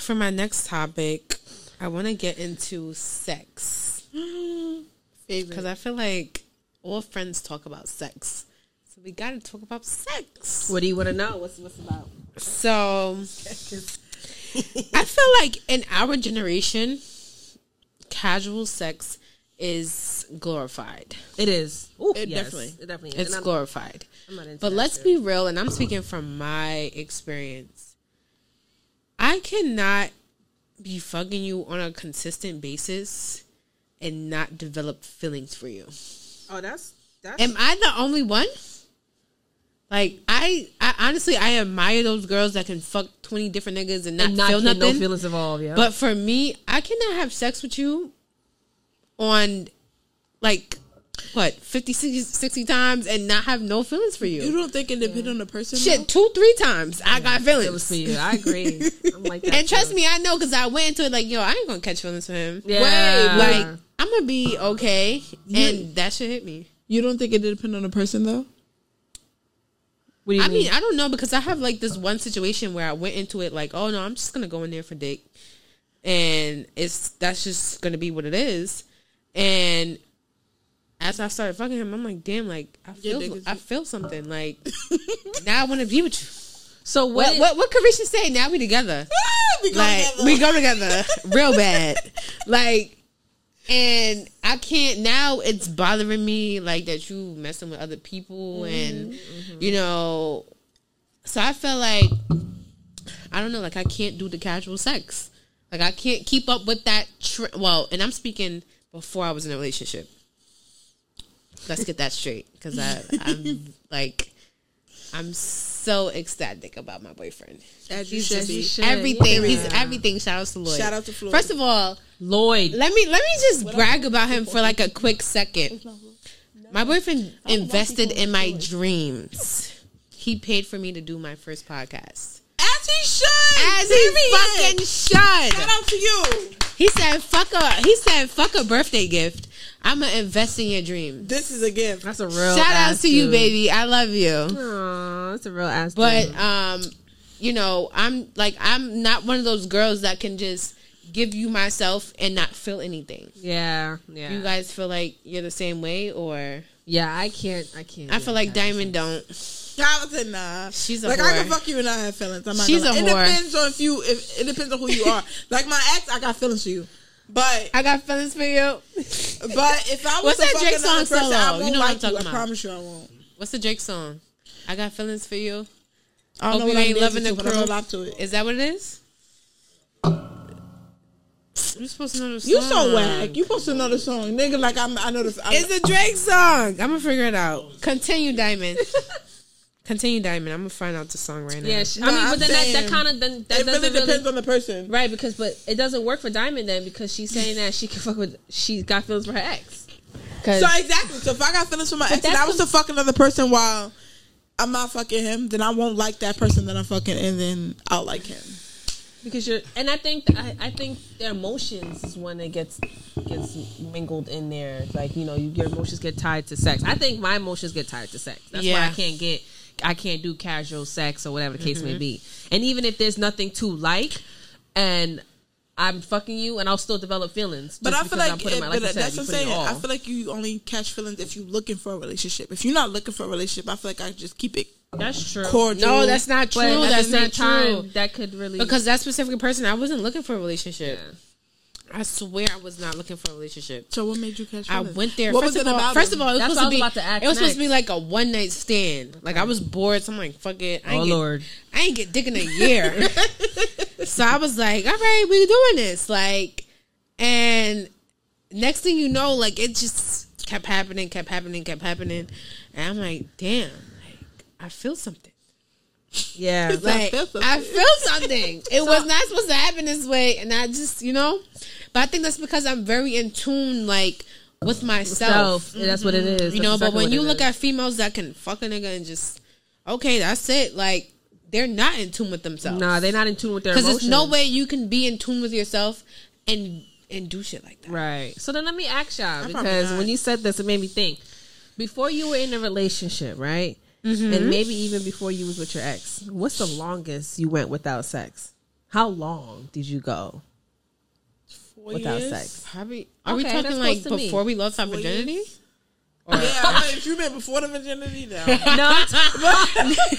for my next topic, I want to get into sex because I feel like all friends talk about sex, so we got to talk about sex. What do you want to know? What's what's about? So, I feel like in our generation, casual sex is glorified. It is. Ooh, It yes. definitely- It definitely is. It's glorified. I'm not into But let's shit. be real, and I'm speaking from my experience. I cannot be fucking you on a consistent basis and not develop feelings for you. Oh, that's that's. Am I the only one? Like I, I honestly, I admire those girls that can fuck twenty different niggas and not, and not feel nothing. no feelings involved. Yeah, But for me, I cannot have sex with you on like what 50 60, 60 times and not have no feelings for you. You don't think it depends on the person? Shit, though? two, three times I got feelings feelings. for you. I agree. I'm like that. And trust too. me, I know because I went into it like, yo, I ain't gonna catch feelings for him. Yeah. Like, I'm gonna be okay, and that should hit me. You don't think it depends on the person though? What do you I mean? mean, I don't know because I have like this one situation where I went into it like, oh no, I'm just gonna go in there for dick, and it's that's just gonna be what it is. And as I started fucking him, I'm like, damn, like I feel, I feel something. Like now I want to be with you. so what? What what what Carisha say? Now we together. we go like together. we go together real bad. like, and I can't now. It's bothering me like that you messing with other people, mm-hmm, and mm-hmm. you know. So I feel like I don't know. Like I can't do the casual sex. Like I can't keep up with that. Tr- well, and I'm speaking before I was in a relationship. Let's get that straight, because I I'm like I'm so ecstatic about my boyfriend. As you He's should be. should. everything. He's everything. Shout out to Lloyd. Shout out to Floyd. First of all, Lloyd. let me let me just brag about him for like a quick second. My boyfriend invested in my dreams. He paid for me to do my first podcast. As he should. As he Period. fucking should. Shout out to you. He said, "Fuck a." He said, "Fuck a birthday gift. I'm gonna invest in your dreams." This is a gift. That's a real. Shout out ass to you, baby. I love you. Aw, that's a real ass. But dude. um, you know, I'm like I'm not one of those girls that can just give you myself and not feel anything. yeah, yeah. You guys feel like you're the same way, or yeah, I can't. I can't. I feel like type Diamond don't. I was in nah. She's a like I can fuck you and not have feelings. I'm not She's gonna, a It depends on if you. If it depends on who you are. like my ex, I got feelings for you. But I got feelings for you. but if I was What's that Drake song, person, Solo? You know what I'm talking you. I promise you, I won't. What's the Drake song? I got feelings for you. I don't Hope know you what ain't loving the to, but I'm crew. to it. Is that what it is? You're supposed to know the song. You so whack. You supposed to know the song, nigga. Like I'm. I know the. I, It's a Drake song. I'm gonna figure it out. Continue, Diamond. Continue, Diamond. I'm gonna find out the song right now. Yeah, she, No, I mean, I'm but then that, that kind of then that it really doesn't depends really on the person. right because but it doesn't work for Diamond then because she's saying that she can fuck with she got feelings for her ex. So exactly. So if I got feelings for my ex and I was the- to fuck another person while I'm not fucking him, then I won't like that person that I'm fucking, and then I'll like him. because you're and I think I, I think their emotions is when it gets gets mingled in there. Like you know you, your emotions get tied to sex. I think my emotions get tied to sex. That's why I can't get I can't do casual sex or whatever the case Mm-hmm. may be. And even if there's nothing to like, and I'm fucking you, and I'll still develop feelings. But I feel like, I'm it- my, but like you said, that's what I'm saying. I feel like you only catch feelings if you're looking for a relationship. If you're not looking for a relationship, I feel like I just keep it That's true. cordial. no, that's not true. But at That's the same not time, true. that could really Because that specific person, I wasn't looking for a relationship. Yeah. I swear, I was not looking for a relationship. So what made you catch? It? I feelings? went there. What first was of it all, about first of all, it was supposed what to be. to it was supposed to be like a one night stand. Like I was bored, so I'm like, fuck it. I oh, ain't Oh get, Lord. I ain't get dick in a year. so I was like, all right, we doing this. Like, and next thing you know, like it just kept happening, kept happening, kept happening, and I'm like, damn, like I feel something. Yeah. Like feel something. I feel something. It was not supposed to happen this way, and I just, you know. But I think that's because I'm very in tune, like with myself. Self. Yeah, that's what it mm-hmm. is. You know, That's but when you look is. at females that can fuck a nigga and just, okay, that's it. Like they're not in tune with themselves. Nah, they're not in tune with their because there's no way you can be in tune with yourself and and do shit like that. Right. So then let me ask y'all probably because when you said this, it made me think. Before you were in a relationship, right? Mm-hmm. And maybe even before you was with your ex, what's the longest you went without sex? How long did you go Four without years? sex? Probably. Are we talking like close to me. before we lost our Four virginity? years? Yeah, I mean, if you meant before the virginity, now No,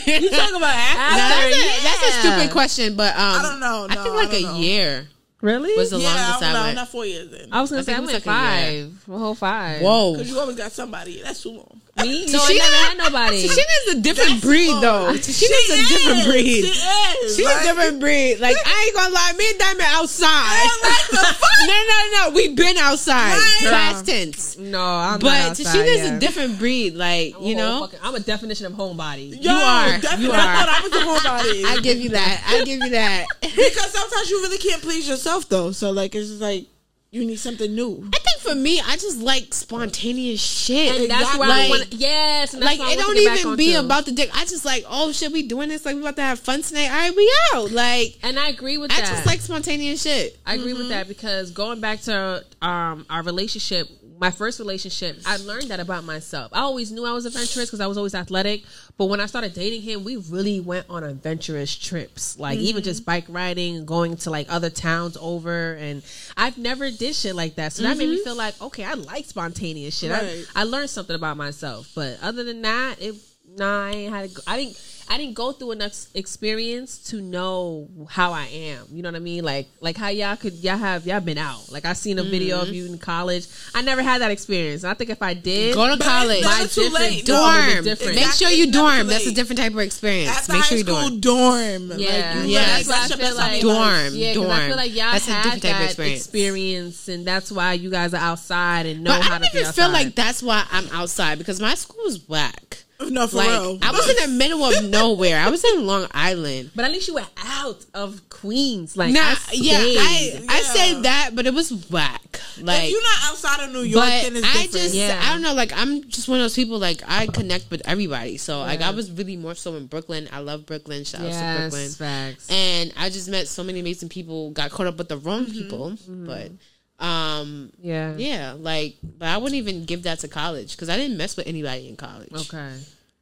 you talking about after? That's, a, yeah. that's a stupid question, but um, I don't know. I think like don't a know. year. Really? Was the yeah, longest I, I no, went. not four years then. I was gonna I say I went was like a five, a whole five. Whoa. Because you always got somebody. That's too long. Me? No, she I never had nobody. She Tashina's a different That's breed, though. Tashina's a different breed. She is. She's Like, a different breed. Like I ain't gonna lie, me and Diamond outside. Fuck? no, no, no. We've been outside. Right. Past tense. No, I'm But not Tashina's yeah. a different breed. Like I'm you know, fucking- I'm a definition of homebody. Yo, are. Definitely. You I are. thought I was a homebody. I give you that. I give you that. because sometimes you really can't please yourself though. So like it's just like you need something new. I think for me, I just like spontaneous shit. And that's where like, I want. Yes, and like it don't to get back even be onto. about the dick. I just like, oh shit, we doing this. Like we about to have fun tonight. All right, we out. Like And I agree with I that. I just like spontaneous shit. I agree with that because going back to um, our relationship, my first relationship, I learned that about myself. I always knew I was adventurous because I was always athletic. But when I started dating him, we really went on adventurous trips, like even just mm-hmm. bike riding, going to like other towns over. And I've never did shit like that, so that made me mm-hmm. feel like okay, I like spontaneous shit. Right. I, I learned something about myself. But other than that, it nah, I ain't had I didn't. I didn't go through enough experience to know how I am. You know what I mean? Like like how y'all could y'all have y'all been out. Like I seen a video of mm-hmm. you in college. I never had that experience. And I think if I did, Go to But college. My too different late. dorm No. would different. Make sure you dorm. That's a different type of experience. At the Make sure you school dorm. dorm. Yeah, like, yeah. learn That's why I feel like. Dorm. Yeah, because I feel like y'all That's a had different type of that experience. experience. and that's why you guys are outside and know But how I to don't be even feel outside. like that's why I'm outside because my school was whack. No, for Like real. I was in the middle of nowhere. I was in Long Island. But at least you were out of Queens. Like, Nah, I yeah, I stayed. I say that, but it was whack. Like if you're not outside of New York, but then it's I different. just Yeah. I don't know. Like I'm just one of those people. Like I connect with everybody. So like I was really more so in Brooklyn. I love Brooklyn. Shout out to Brooklyn. facts. And I just met so many amazing people. Got caught up with the wrong Mm-hmm. people, but. Um. yeah. Yeah. Like, but I wouldn't even give that to college because I didn't mess with anybody in college. Okay.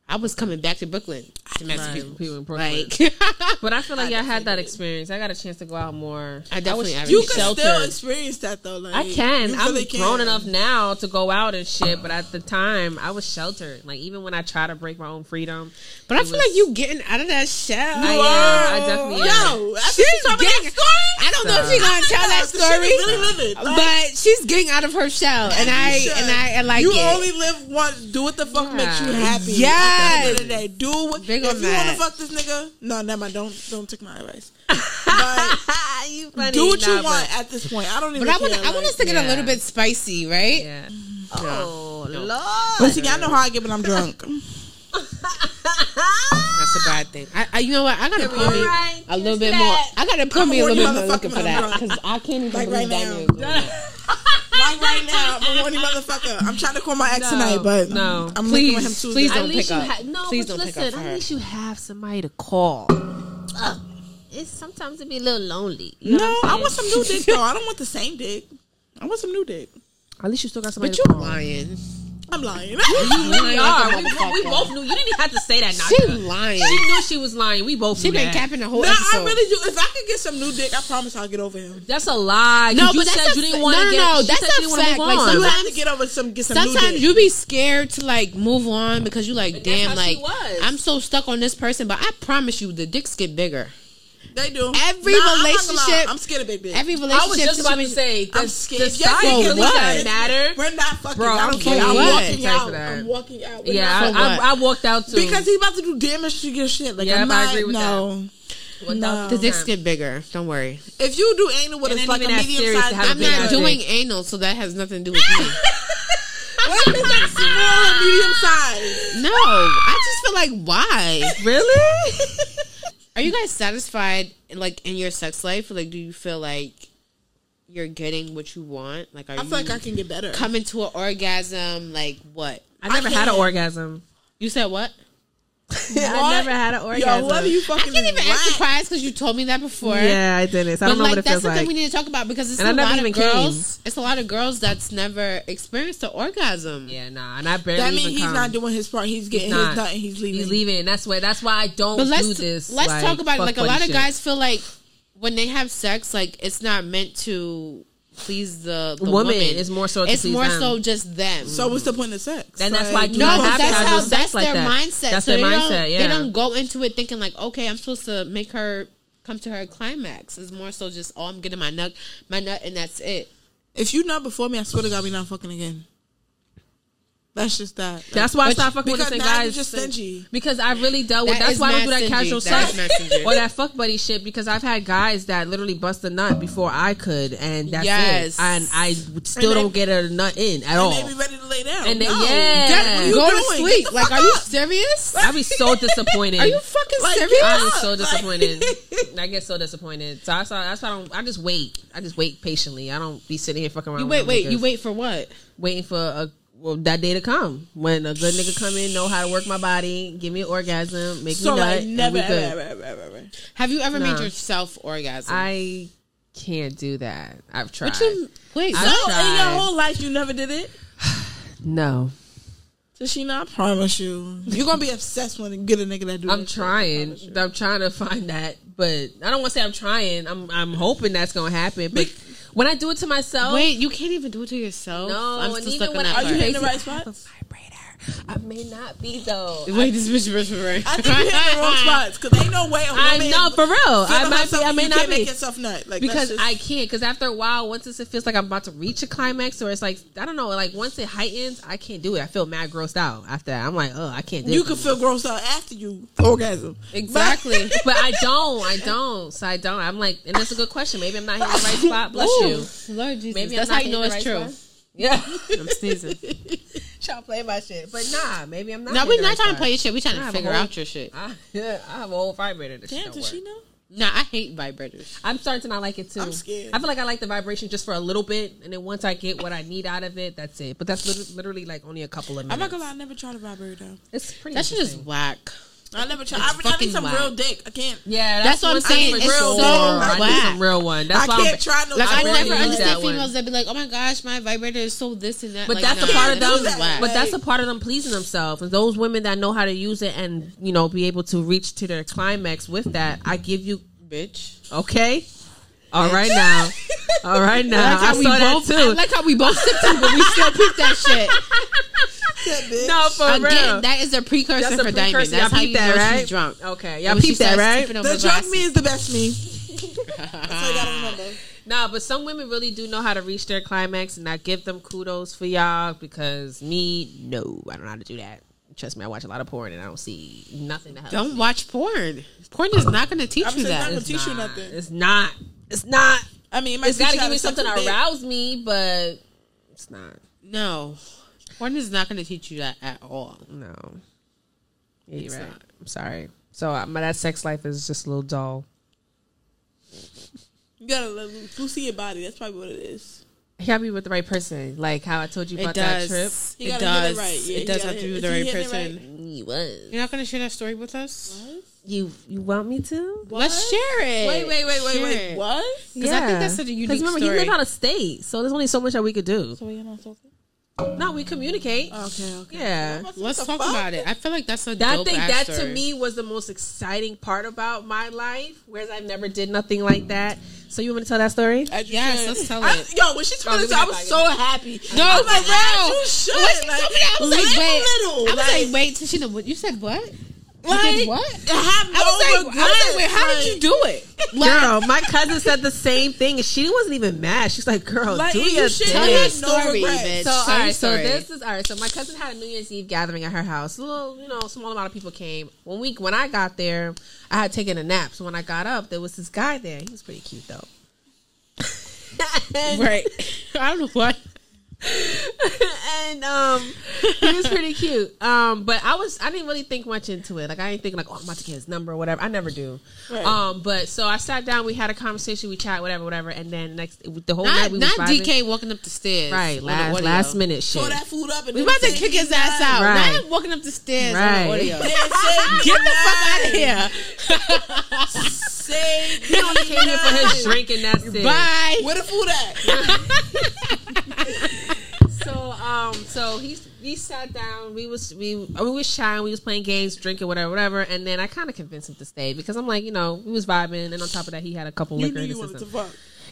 I was coming back to Brooklyn to mess Right, with people. people in Brooklyn. Like, But I feel like I y'all had that did. experience. I got a chance to go out more. I definitely was you can sheltered. still experience that though. Like, I can. I'm really grown can. enough now to go out and shit, but at the time I was sheltered. Like even when I try to break my own freedom, but I feel was- like you getting out of that shell. I am. I definitely am. Yo, after She's she told me that getting- story, I don't know if Stop. she's gonna tell that the shit is story, really vivid. Like, but she's getting out of her shell, and I you should. and I, I like you it. only live once. Do what the fuck Yeah. makes you happy. Yes. At the end of the day, do what. Big if you want that. to fuck this nigga, no, never mind. Don't don't take my advice. But you funny. do what you Nah, want but- at this point. I don't even. but I want care, I want us to get a little bit spicy, right? Yeah. Oh lord. But see, I know how I get when I'm drunk. That's a bad thing. I, I you know what? I gotta put me Alright, a little bit that. more. I gotta put me a little bit more looking for that because I can't even Like believe right that. now. like right now, I'm a horny motherfucker. I'm trying to call my ex No, tonight, but no. I'm Please, with him Tuesday. please don't pick up. ha- no, Please don't pick up at least you have somebody to call. Uh, it's sometimes it be a little lonely. You know No, I want some new dick though. I don't want the same dick. I want some new dick. At least you still got somebody But to you call. lying. I'm lying. You really are. We, we both knew. You didn't even have to say that. She Naka. lying. She knew she was lying. We both She knew been that. capping the whole no, episode. I really do. If I could get some new dick, I promise I'll get over him. That's a lie. No, you but said that's you didn't want to no, get. no, she that's said a didn't wanna fact. move Like, on. You sometimes- have to get over some, get some new Sometimes dick. you be scared to like move on because you like, that's damn, like. I'm so stuck on this person. But I promise you, the dicks get bigger. They do. Every Nah, I'm not gonna lie. relationship- I'm scared of big dick. Every I was relationship. just about to situation- say, I'm scared. the yes, it really doesn't matter. We're not fucking. Bro, I I'm don't care. for I'm walking out. I'm walking out. We're Yeah, I, I, I walked out too. because he about to do damage to your shit. Like Yeah, I'm not. I not. agree with no. Without The dicks get bigger. Don't worry. If you do anal with It like a even medium serious size, to have a I'm not doing dick. anal, so that has nothing to do with me. What if it's like small or medium size? no, I just feel like why? Really? Are you guys satisfied like in your sex life? Like, do you feel like you're getting what you want? Like, are I you feel like I can get better. coming to an orgasm? Like, what? I never I had an orgasm. You said what? I never had an orgasm. Yo, what are you I can't even act whack? surprised because you told me that before. Yeah, I didn't. So I don't know like what it that's feels something like. we need to talk about because it's And I a never lot even of girls. It's a lot of girls that's never experienced the orgasm. Yeah, nah, and I barely That even means he's come. not doing his part. He's getting not. his nut and he's leaving. He's leaving. That's why. That's why I don't But do let's this. let's like, talk about it. fuck Like a buddy lot of shit. guys feel like when they have sex, like it's not meant to please the, the Woman, woman. it's more so it's please more them. so just them. So what's the point of sex? And that's why you no, don't have to that's have how no sex that's like their that. mindset. That's so their they mindset, Don't, yeah. They don't go into it thinking like, okay, I'm supposed to make her come to her climax. It's more so just oh, I'm getting my nut, my nut, and that's it. If you nut before me, I swear to God, we not fucking again. That's just that. Like, That's why I But stopped fucking with because the now guys. you're just stingy. Because I really dealt with. That That's why I don't do that stingy. casual That sex is mad stingy. or that fuck buddy shit. Because I've had guys that literally bust a nut before I could, and that's Yes. it. And I still And they- don't get a nut in at and all. they be ready to lay down. And they- no. yeah. That- what you Go doing? to sleep. the Like, are you serious? I'd be so disappointed. Are you fucking Like, serious? I'm up. so Like- disappointed. I get so disappointed. So I saw. That's why I don't. I just wait. I just wait patiently. I don't be sitting here fucking around. You wait, wait. You wait for what? waiting for a well that day to come when a good nigga come in, know how to work my body, give me an orgasm, make So me nut, like and never, we ever, good. ever, ever, ever, ever. Have you ever Nah. made yourself orgasm? I can't do that. I've tried. What you wait? I- So what? in your whole life, you never did it. no, Does she not? I promise you, you're gonna be obsessed when you get a nigga that do. I'm that trying. I'm trying to find that, but I don't want to say I'm trying. I'm I'm hoping that's gonna happen. But when I do it to myself, Wait, you can't even do it to yourself. No, I'm and still even stuck when on that I- Are you part. hitting the right Basically, I have a spots? vibrator. I may not be though. Wait, this bitch whispering. I think you're in the wrong spots because ain't no way. A I woman know for real. I feeling might be. I may you not can't be. make yourself nut like because just- I can't. Because after a while, once it feels like I'm about to reach a climax, or it's like I don't know, like once it heightens, I can't do it. I feel mad grossed out after that. I'm like, oh, I can't do it. you it. can feel grossed out after you orgasm. Exactly. but I don't. I don't. So I don't. I'm like, and that's a good question. Maybe I'm not hitting the right spot. Bless Ooh, you. Lord Jesus. Maybe That's I'm how you know it's the true. spot. Yeah, I'm sneezing. Trying to play my shit, but nah, maybe I'm not. No, we're not right trying to play your shit. We're trying I to figure whole- out your shit. I, yeah, I have a whole vibrator. That Damn, don't does she know? Nah, I hate vibrators. I'm starting to not like it too. I'm scared. I feel like I like the vibration just for a little bit, and then once I get what I need out of it, that's it. But that's lit- literally like only a couple of minutes. I'm not gonna lie. I never tried a vibrator. though. It's pretty. That shit is whack. I never tried. It's I, I need some whack. real dick. I can't. Yeah, That's what I'm saying. It's for so sure. I need whack. some real one. That's I why I'm- can't try no. Like I I never understand that one. females that be like, "Oh my gosh, my vibrator is so this and that." But Like, that's a part of them. whack. But that's a part of them pleasing themselves, and those women that know how to use it and you know be able to reach to their climax with that. I give you bitch. okay. All right now, all right now. I, we saw that both. too. I like how we both sip too, but we still peep that shit. no, for Again, real. that is a precursor That's a for diamond. That's Y'all how you that, know right? she's drunk. Okay, y'all When she peep that, starts right? tipping over The drunk glasses. me is the best me. That's all you gotta remember. Nah, but some women really do know how to reach their climax, and I give them kudos for y'all because me, no, I don't know how to do that. Trust me, I watch a lot of porn and I don't see nothing to help. Don't me. watch porn. Porn is not going to teach I'm you that. not gonna It's teach you nothing. It's not. It's not. I mean, it might It's got to teach you how give me something some to arouse me, but it's not. No, porn is not going to teach you that at all. No. Yeah, you're It's right. not. I'm sorry. So uh, my that sex life is just a little dull. You gotta let loose loose your body. That's probably what it is. You gotta be with the right person. Like how I told you It about that does. You It gotta it does. right. Yeah, it does have to be with the right you hit it person. trip. You was. You're not going to share that story with us? You you want me to? Let's share it. Wait, wait, wait, wait, Share wait. it. What? Because I think that's such a unique Because remember, story. he live out of state, so there's only so much that we could do. So we on sofa? No, we communicate. Okay, okay. Yeah. Let's talk fuck? about it. I feel like that's a That dope thing ass that to me was the most exciting part about my life, whereas I've never did nothing like that. So you want me to tell that story? As you Yes, should. let's tell I- it. Yo, when she told Oh, us, I was so give me happy. No, I was like, no. You should. When she like, told me I was like, wait. little. I was like, like, wait till she know what you said. What? You like, did what? Have no I was like, I was like, wait, how regrets, did you do it? Girl, my cousin said the same thing, and she wasn't even mad. She's like, "Girl, Like, do you your should Tell thing." your story, regrets. bitch. So all Tell your right, so this is all right. So my cousin had a New Year's Eve gathering at her house. A little, you know, small amount of people came. When we when I got there, I had taken a nap. So when I got up, there was this guy there. He was pretty cute though. right. I don't know what. and um, he was pretty cute. Um, but I was I didn't really think much into it. Like I didn't think like, oh, I'm about to get his number or whatever. I never do. Right. Um, but so I sat down. We had a conversation. We chat, whatever, whatever. And then next the whole night Not, we not vibing. DK walking up the stairs. Right, on last audio. last minute shit. Throw that food up and We then about to kick his ass night. out. Right. Not walking up the stairs Right. on the audio. Get the fuck out of here. Say He only came here for his drink and that's it. Bye. Where the food at? So um, so he he sat down. We was we we was chatting. We was playing games, drinking, whatever, whatever. And then I kind of convinced him to stay because I'm like, you know, we was vibing, and on top of that, he had a couple liquor in to system.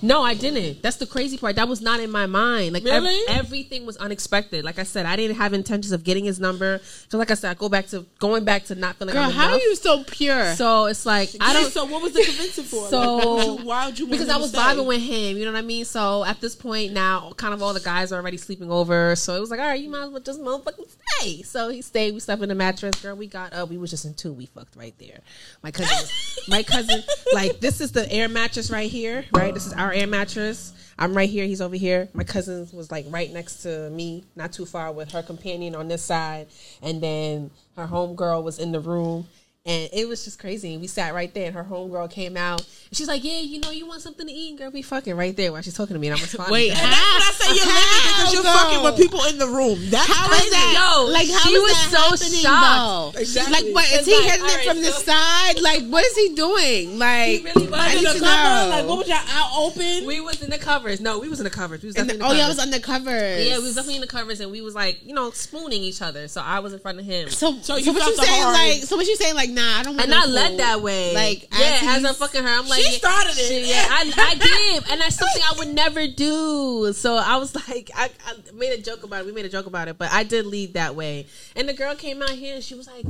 No, I didn't. That's the crazy part. That was not in my mind. Like ev- everything was unexpected. Like I said, I didn't have intentions of getting his number. So like I said, I go back to going back to not feeling Girl, I'm how are you so pure? So it's like I don't. So what was the convincing for? So- why would you, why would you want because I was vibing with him, you know what I mean. So at this point now, kind of all the guys are already sleeping over. So it was like, all right, you might as well just motherfucking stay. So he stayed. We slept in the mattress. Girl, we got up. We was just in two. We fucked right there. My cousin, was, my cousin, like this is the air mattress right here, right? This is our air mattress. I'm right here. He's over here. My cousin was like right next to me, not too far, with her companion on this side, and then her homegirl was in the room. And it was just crazy. We sat right there, and her homegirl came out. And she's like, Yeah, you know, you want something to eat? Girl, we fucking right there while she's talking to me. And I'm responding. Wait, to And that's when I say you're living because you're How, fucking with people in the room. That's How crazy. is that? Yo, like how she is was that so shocked. though? Exactly. Like, what is he like, hitting it alright, from the side? Like, what is he doing? Like, he really was. I need In to the cover, know. like what was y'all out open? We was in the covers. No, we was in the covers. We was And definitely the- in the oh, y'all covers. was undercover. Yeah, we was definitely in the covers, and we was like, you know, spooning each other. So I was in front of him. So, So so, you what you saying? Like, so what you saying? Like, nah, I don't. want and no I led that way. Like, yeah, as as I'm fucking her, I'm like, She started it. shit, yeah, I, I did, and that's something I would never do. So I was like, I, I made a joke about it. We made a joke about it, but I did lead that way. And the girl came out here, and she was like,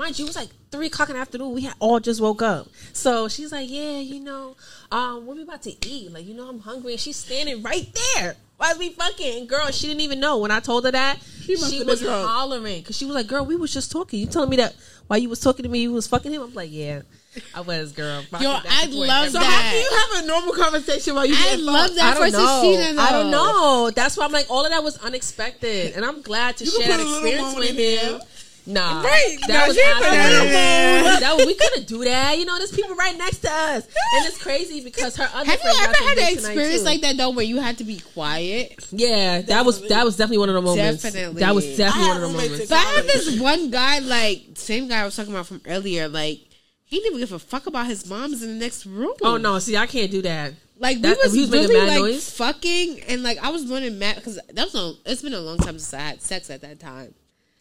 mind you, it was like three o'clock in the afternoon. We had all just woke up, so she's like, yeah, you know, um, what we about to eat? Like, you know, I'm hungry, and she's standing right there. Why is we fucking? And girl, she didn't even know when I told her that. She, been was hollering because she was like, "Girl, we was just talking. You telling me that while you was talking to me, you was fucking him?" I'm like, "Yeah, I was, girl." Yo, I love So that. how can you have a normal conversation while you I love fucked? that I don't know. I don't know. That's why I'm like, all of that was unexpected, and I'm glad to You share that experience with him. There. Nah, Right. That No, was she put that in that was- we couldn't do that. You know, there's people right next to us, and it's crazy because her other Have you friend got ever some had an dick tonight, experience like that though, where you had to be quiet? Yeah, that was that was definitely one of the moments. Definitely. that was definitely one of the moments. But I have this one guy, like same guy I was talking about from earlier. Like he didn't even give a fuck about his mom's in the next room. Oh no, see, I can't do that. Like we was, he was making really like noise? fucking, and like I was running mad because that was a, it's been a long time since I had sex at that time.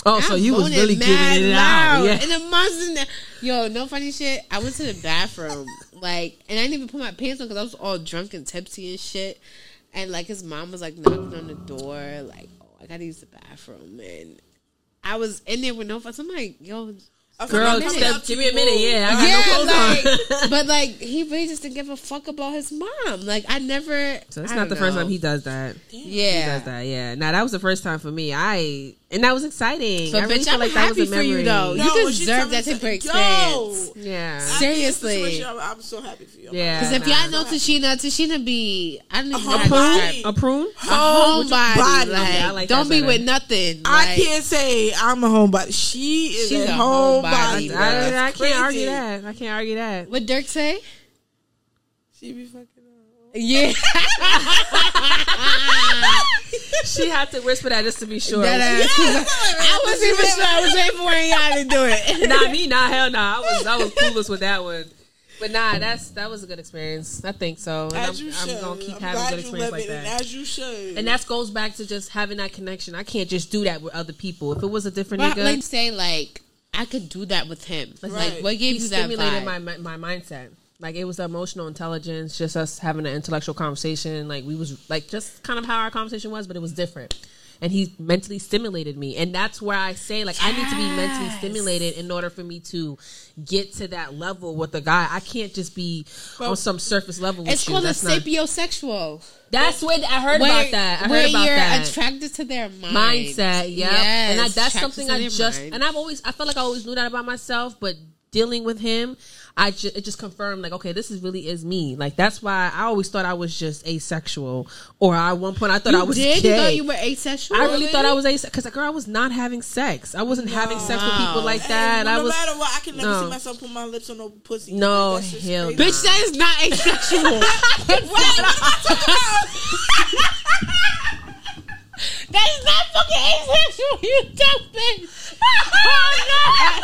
Oh, so I'm you was moaning really mad giving it loud, out. Yeah. And the mom's in there. Yo, no funny shit. I went to the bathroom, like, and I didn't even put my pants on because I was all drunk and tipsy and shit. And like his mom was like knocking on the door, like, oh, I gotta use the bathroom, and I was in there with no fuss. I'm like, yo, Girl, minute. step, give me a minute. Yeah, I got yeah, no clothes like, on. but like he really just didn't give a fuck about his mom. Like I never. so it's I not don't the first time he does that. He Yeah. does that. Yeah. Now that was the first time for me. I and that was exciting. So I bitch, feel I'm like that was happy a for you memory. though. Yo, you deserve that type of experience. Yeah. Seriously. I'm, I'm so happy for you. Yeah. Because if nah. y'all know Tashina, Tashina be I don't even know A how to homebody. describe a prune. a homebody. body. Like, Okay, like don't be better. with nothing. I can't say I'm a homebody. She is She's a a homebody. homebody, I, bro. I, can't argue that. I can't argue that. What Dirk say? She be fucking up. Yeah. She had to whisper that just to be sure. That ass. 'Cause I wasn't even sure. I was waiting for y'all to do it. nah, me, nah, hell nah. I was I was clueless with that one. But nah, that's that was a good experience. I think so. And As I'm, you I'm should. gonna keep I'm having glad good experience like that. as you should. And that goes back to just having that connection. I can't just do that with other people. If it was a different But nigga, like say like I could do that with him. Like Right. what gave he you that stimulated vibe? my, my my mindset. Like it was the emotional intelligence, just us having an intellectual conversation. Like we was like just kind of how our conversation was, but it was different. And he mentally stimulated me, and that's where I say like I need to be mentally stimulated in order for me to get to that level with the guy. I can't just be on some surface level. With it's you. called a that's not- sapiosexual. That's what I heard where, about that. I where heard about you're that attracted to their mind. mindset. Yeah, Yes, and I, that's something I just mind. and I've always I felt like I always knew that about myself, but dealing with him, I ju- it just confirmed like okay, this is really is me. Like that's why I always thought I was just asexual, or at one point I thought you I was did. gay. You thought you were asexual. I really thought I was asexual because girl, I was not having sex. I wasn't having sex with people Wow. like Hey, that. no I was matter what, I can never no. see myself put my lips on no pussy. No, That's just hell crazy. Bitch, that is not asexual. that is not fucking asexual. You dumb bitch. Oh god.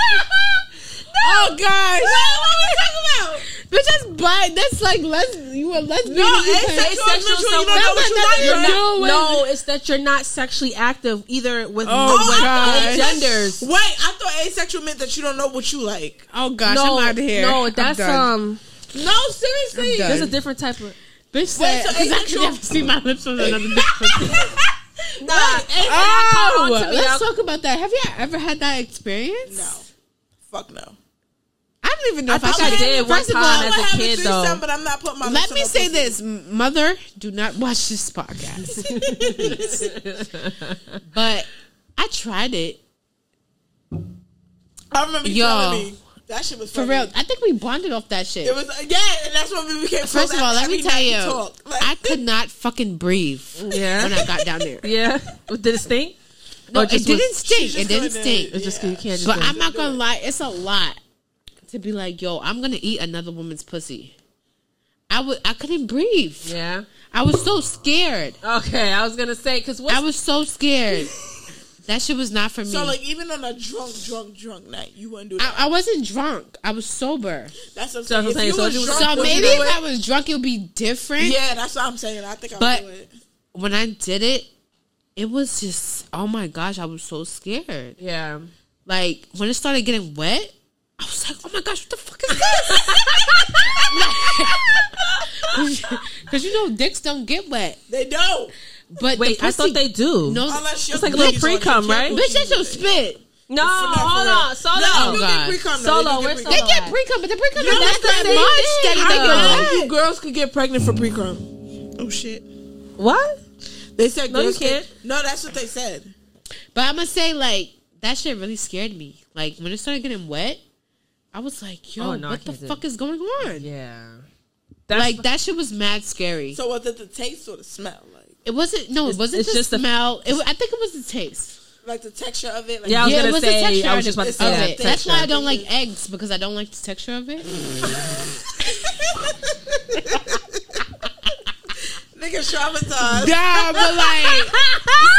Oh gosh. What are we talking about? Bitch, that's bi. That's like les. You were lesbian. No, and you asexual can't- is literally you don't know what you like. nothing You're to not- do with- no, it's that you're not sexually active either with, Oh, with gosh. genders. Wait, I thought asexual meant that you don't know what you like. Oh gosh, no, I'm out of here. no, that's um. No, seriously. I'm. There's a different type of. Bitch said, so because ain't I that can your- never see my lips on another bitch pussy. Nah, Oh, on to me, let's I'll- talk about that. Have you ever had that experience? No. Fuck no. I don't even know if I, think I did one First of all, I'm as a have kid, threesome, though. but I'm not putting my let me say this, mother, do not watch this podcast. but I tried it I remember you Yo. telling me that shit was for real. I think we bonded off that shit. It was yeah, and that's when we became. First of all, let me tell you. Like, I could not fucking breathe Yeah. when I got down there. Yeah. Did it stink? No, it didn't was- stink. It didn't stink. it. It's just Yeah. you can't just. But I'm not gonna lie, it's a lot to be like, yo, I'm gonna eat another woman's pussy. I would, I couldn't breathe. Yeah. I was so scared. Okay, I was gonna say because I was so scared. That shit was not for me. so like even on a drunk, drunk, drunk night, you wouldn't do that. I, I wasn't drunk. I was sober. that's what I'm So saying. I'm saying, so was you was- drunk, So maybe if it? I was drunk, it would be different. yeah, that's what I'm saying. I think I But- would do it. When I did it, it was just, oh my gosh, I was so scared. Yeah. Like when it started getting wet, I was like, oh my gosh, what the fuck is this? Because you know, dicks don't get wet. They don't But Wait, the I thought they do. No, unless It's like a little pre-cum, right? bitch, that's your spit. No, hold on, solo. No, Oh, God. get pre-cum. Solo, You where's get They pre-cum. get pre cum, but the pre cum You is not that the much. thing. That I know you girls could get pregnant for pre-cum. Oh shit. What? They said No, you girls can't. No, that's what they said. But I'm gonna say like that shit really scared me. Like when it started getting wet, I was like, yo, Oh, no, what the can't do fuck it. is going on? Yeah. like that shit was mad scary. So was it the taste or the smell? Like, it wasn't. No, it wasn't it's the just the- smell. it, I think it was the taste. like the texture of it? Like, Yeah, I was yeah, gonna it was say- the texture. I was of just about to it- say that it. That's why I don't like eggs because I don't like the texture of it. Nigga traumatized. Yeah, but like,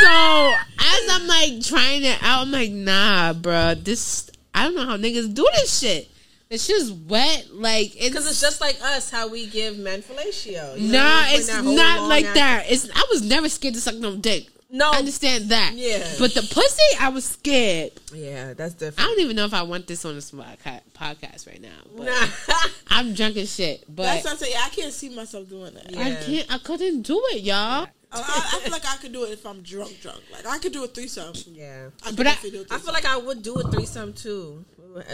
so as I'm like trying it out, I'm like, nah, bro. this. I don't know how niggas do this shit. It's just wet, like it's Because it's just like us, how we give men fellatio. You know, Nah, it's not like that. It's I was never scared to suck no dick. No. I understand that. Yeah. but the pussy, I was scared. Yeah, that's different. I don't even know if I want this on this podca- podcast right now. But Nah. I'm drunk as shit. But That's what I'm saying. I can't see myself doing that. Yeah. I can't. I couldn't do it, y'all. I, I feel like I could do it if I'm drunk, drunk. Like I could do a threesome. yeah. I But I- definitely do a I feel like I would do a threesome too,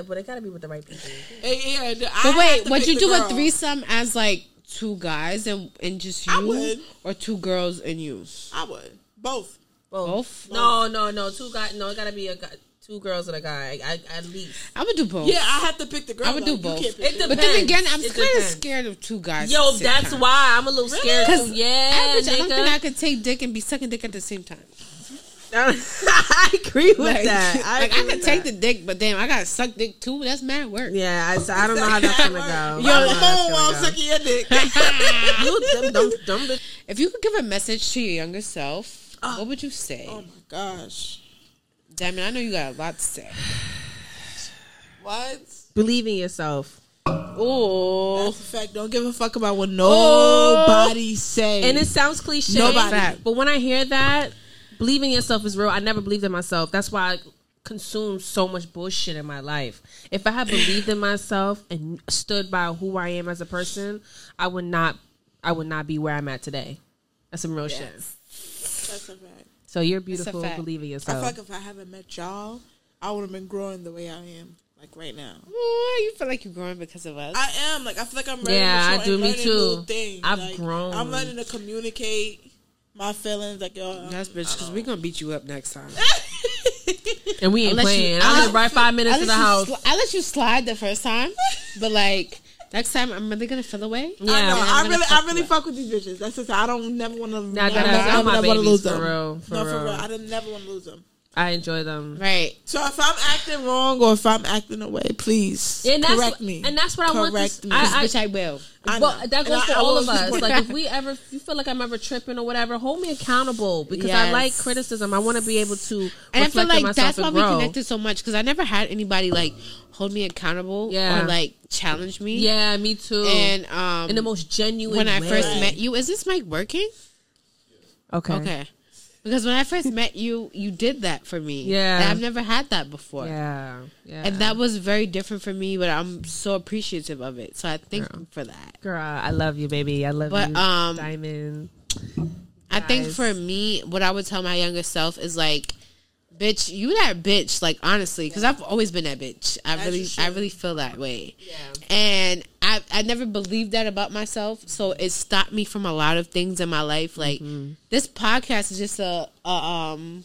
but it gotta be with the right people. Hey, yeah, I But wait, to would you the do a girl. threesome as like two guys and and just you, I would. or two girls and you? I would both. Both. No, no, no. Two guys. No, it gotta be a guy, two girls and a guy. I, at least. I would do both. Yeah, I have to pick the girl. I would do like, you both. can't pick It the- But then Depends. again, I'm It kind of scared of two guys. Yo, at the same that's time. why I'm a little scared. Cause too. Yeah, average, I don't think I could take dick and be sucking dick at the same time. I agree with Like, that. I like I agree could take that. the dick, but damn, I gotta suck dick too. That's mad work. Yeah, I, so I don't know how that's gonna go. Yo, I don't know come how on that's while I'm sucking your dick. You dumb, dumb, dumb bitch. If you could give a message to your younger self, what would you say? oh my gosh. Damn it, I know you got a lot to say. What? Believe in yourself. Oh, That's a fact. Don't give a fuck about what nobody say. And it sounds cliche, Nobody. But when I hear that, believing in yourself is real. I never believed in myself. That's why I consumed so much bullshit in my life. If I had believed in myself and stood by who I am as a person, I would not. I would not be where I'm at today. That's some real shit. That's a fact. So you're a beautiful. fact. Believe in yourself. I feel like if I haven't met y'all, I would have been growing the way I am, like right now. Oh, you feel like you're growing because of us. I am like I feel like I'm ready Yeah, to I do, me too. New things. I've Like, grown. I'm learning to communicate my feelings. Like yo, That's bitch, because we're gonna beat you up next time. and we ain't Unless you- playing. I I'll- live right five minutes I to the house. sli- I let you slide the first time, but like next time, I'm really gonna feel away. Yeah, I, know, I'm I really, fuck I really with. fuck with these bitches. That's just I don't never want to. Nah, never, that- never, that's all my never want to babies, lose for them. real, for no, for real. real. I don't never want to lose them. I enjoy them. Right. So if I'm acting wrong or if I'm acting away, please And that's correct what, me. And that's what I want. Correct To, me. I, I, Bitch, I will. I know. That goes I- for I all of us. Like if we ever, if you feel like I'm ever tripping or whatever, hold me accountable because I like criticism. I want to be able to And I reflect feel on like myself that's why and we connected so much because I never had anybody like hold me accountable Yeah. or like challenge me. Yeah, me too. And um, in the most genuine. when I first met you, is this mic working? okay, Okay. Because when I first met you, you did that for me. Yeah. And I've never had that before. Yeah, yeah. And that was very different for me, but I'm so appreciative of it. So I thank Girl. you for that. girl, I love you, baby. I love But, you, um, Diamond. I think for me, what I would tell my younger self is like, bitch, you that bitch. Like honestly, because I've always been that bitch. I really. I really feel that way. Yeah. And I, I never believed that about myself. So it stopped me from a lot of things in my life. Like Mm-hmm. this podcast is just a, a um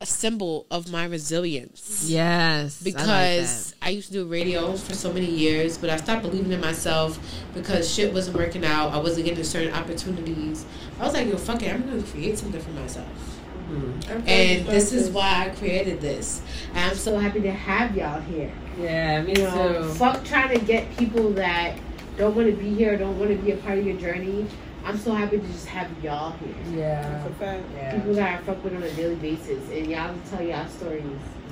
a symbol of my resilience Yes, because I, used to do radio for so many years, but I stopped believing in myself because shit wasn't working out. I wasn't getting certain opportunities. I was like, yo, fuck it, I'm gonna create something for myself. Mm-hmm. And this is why I created this. And I'm so happy to have y'all here. yeah, me You know, fuck trying to get people that don't want to be here, don't want to be a part of your journey. I'm so happy to just have y'all here. Yeah, For fact. People that I fuck with on a daily basis, and y'all tell y'all stories.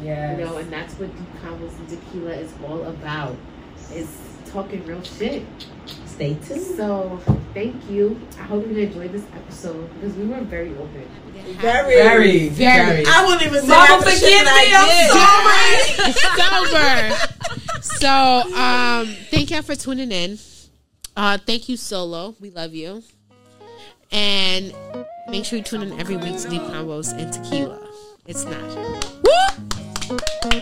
yeah. You know, and that's what Deep Convos and Tequila is all about. Is talking real shit. Stay tuned. So thank you. I hope you enjoyed this episode because we were very open. Very. Very, Very. I wouldn't even say Mama, half forgive that I did. Sober. so um thank y'all for tuning in. Uh thank you, Solo. We love you. And make sure you tune in every week to Deep Convos and Tequila. It's not. Woo!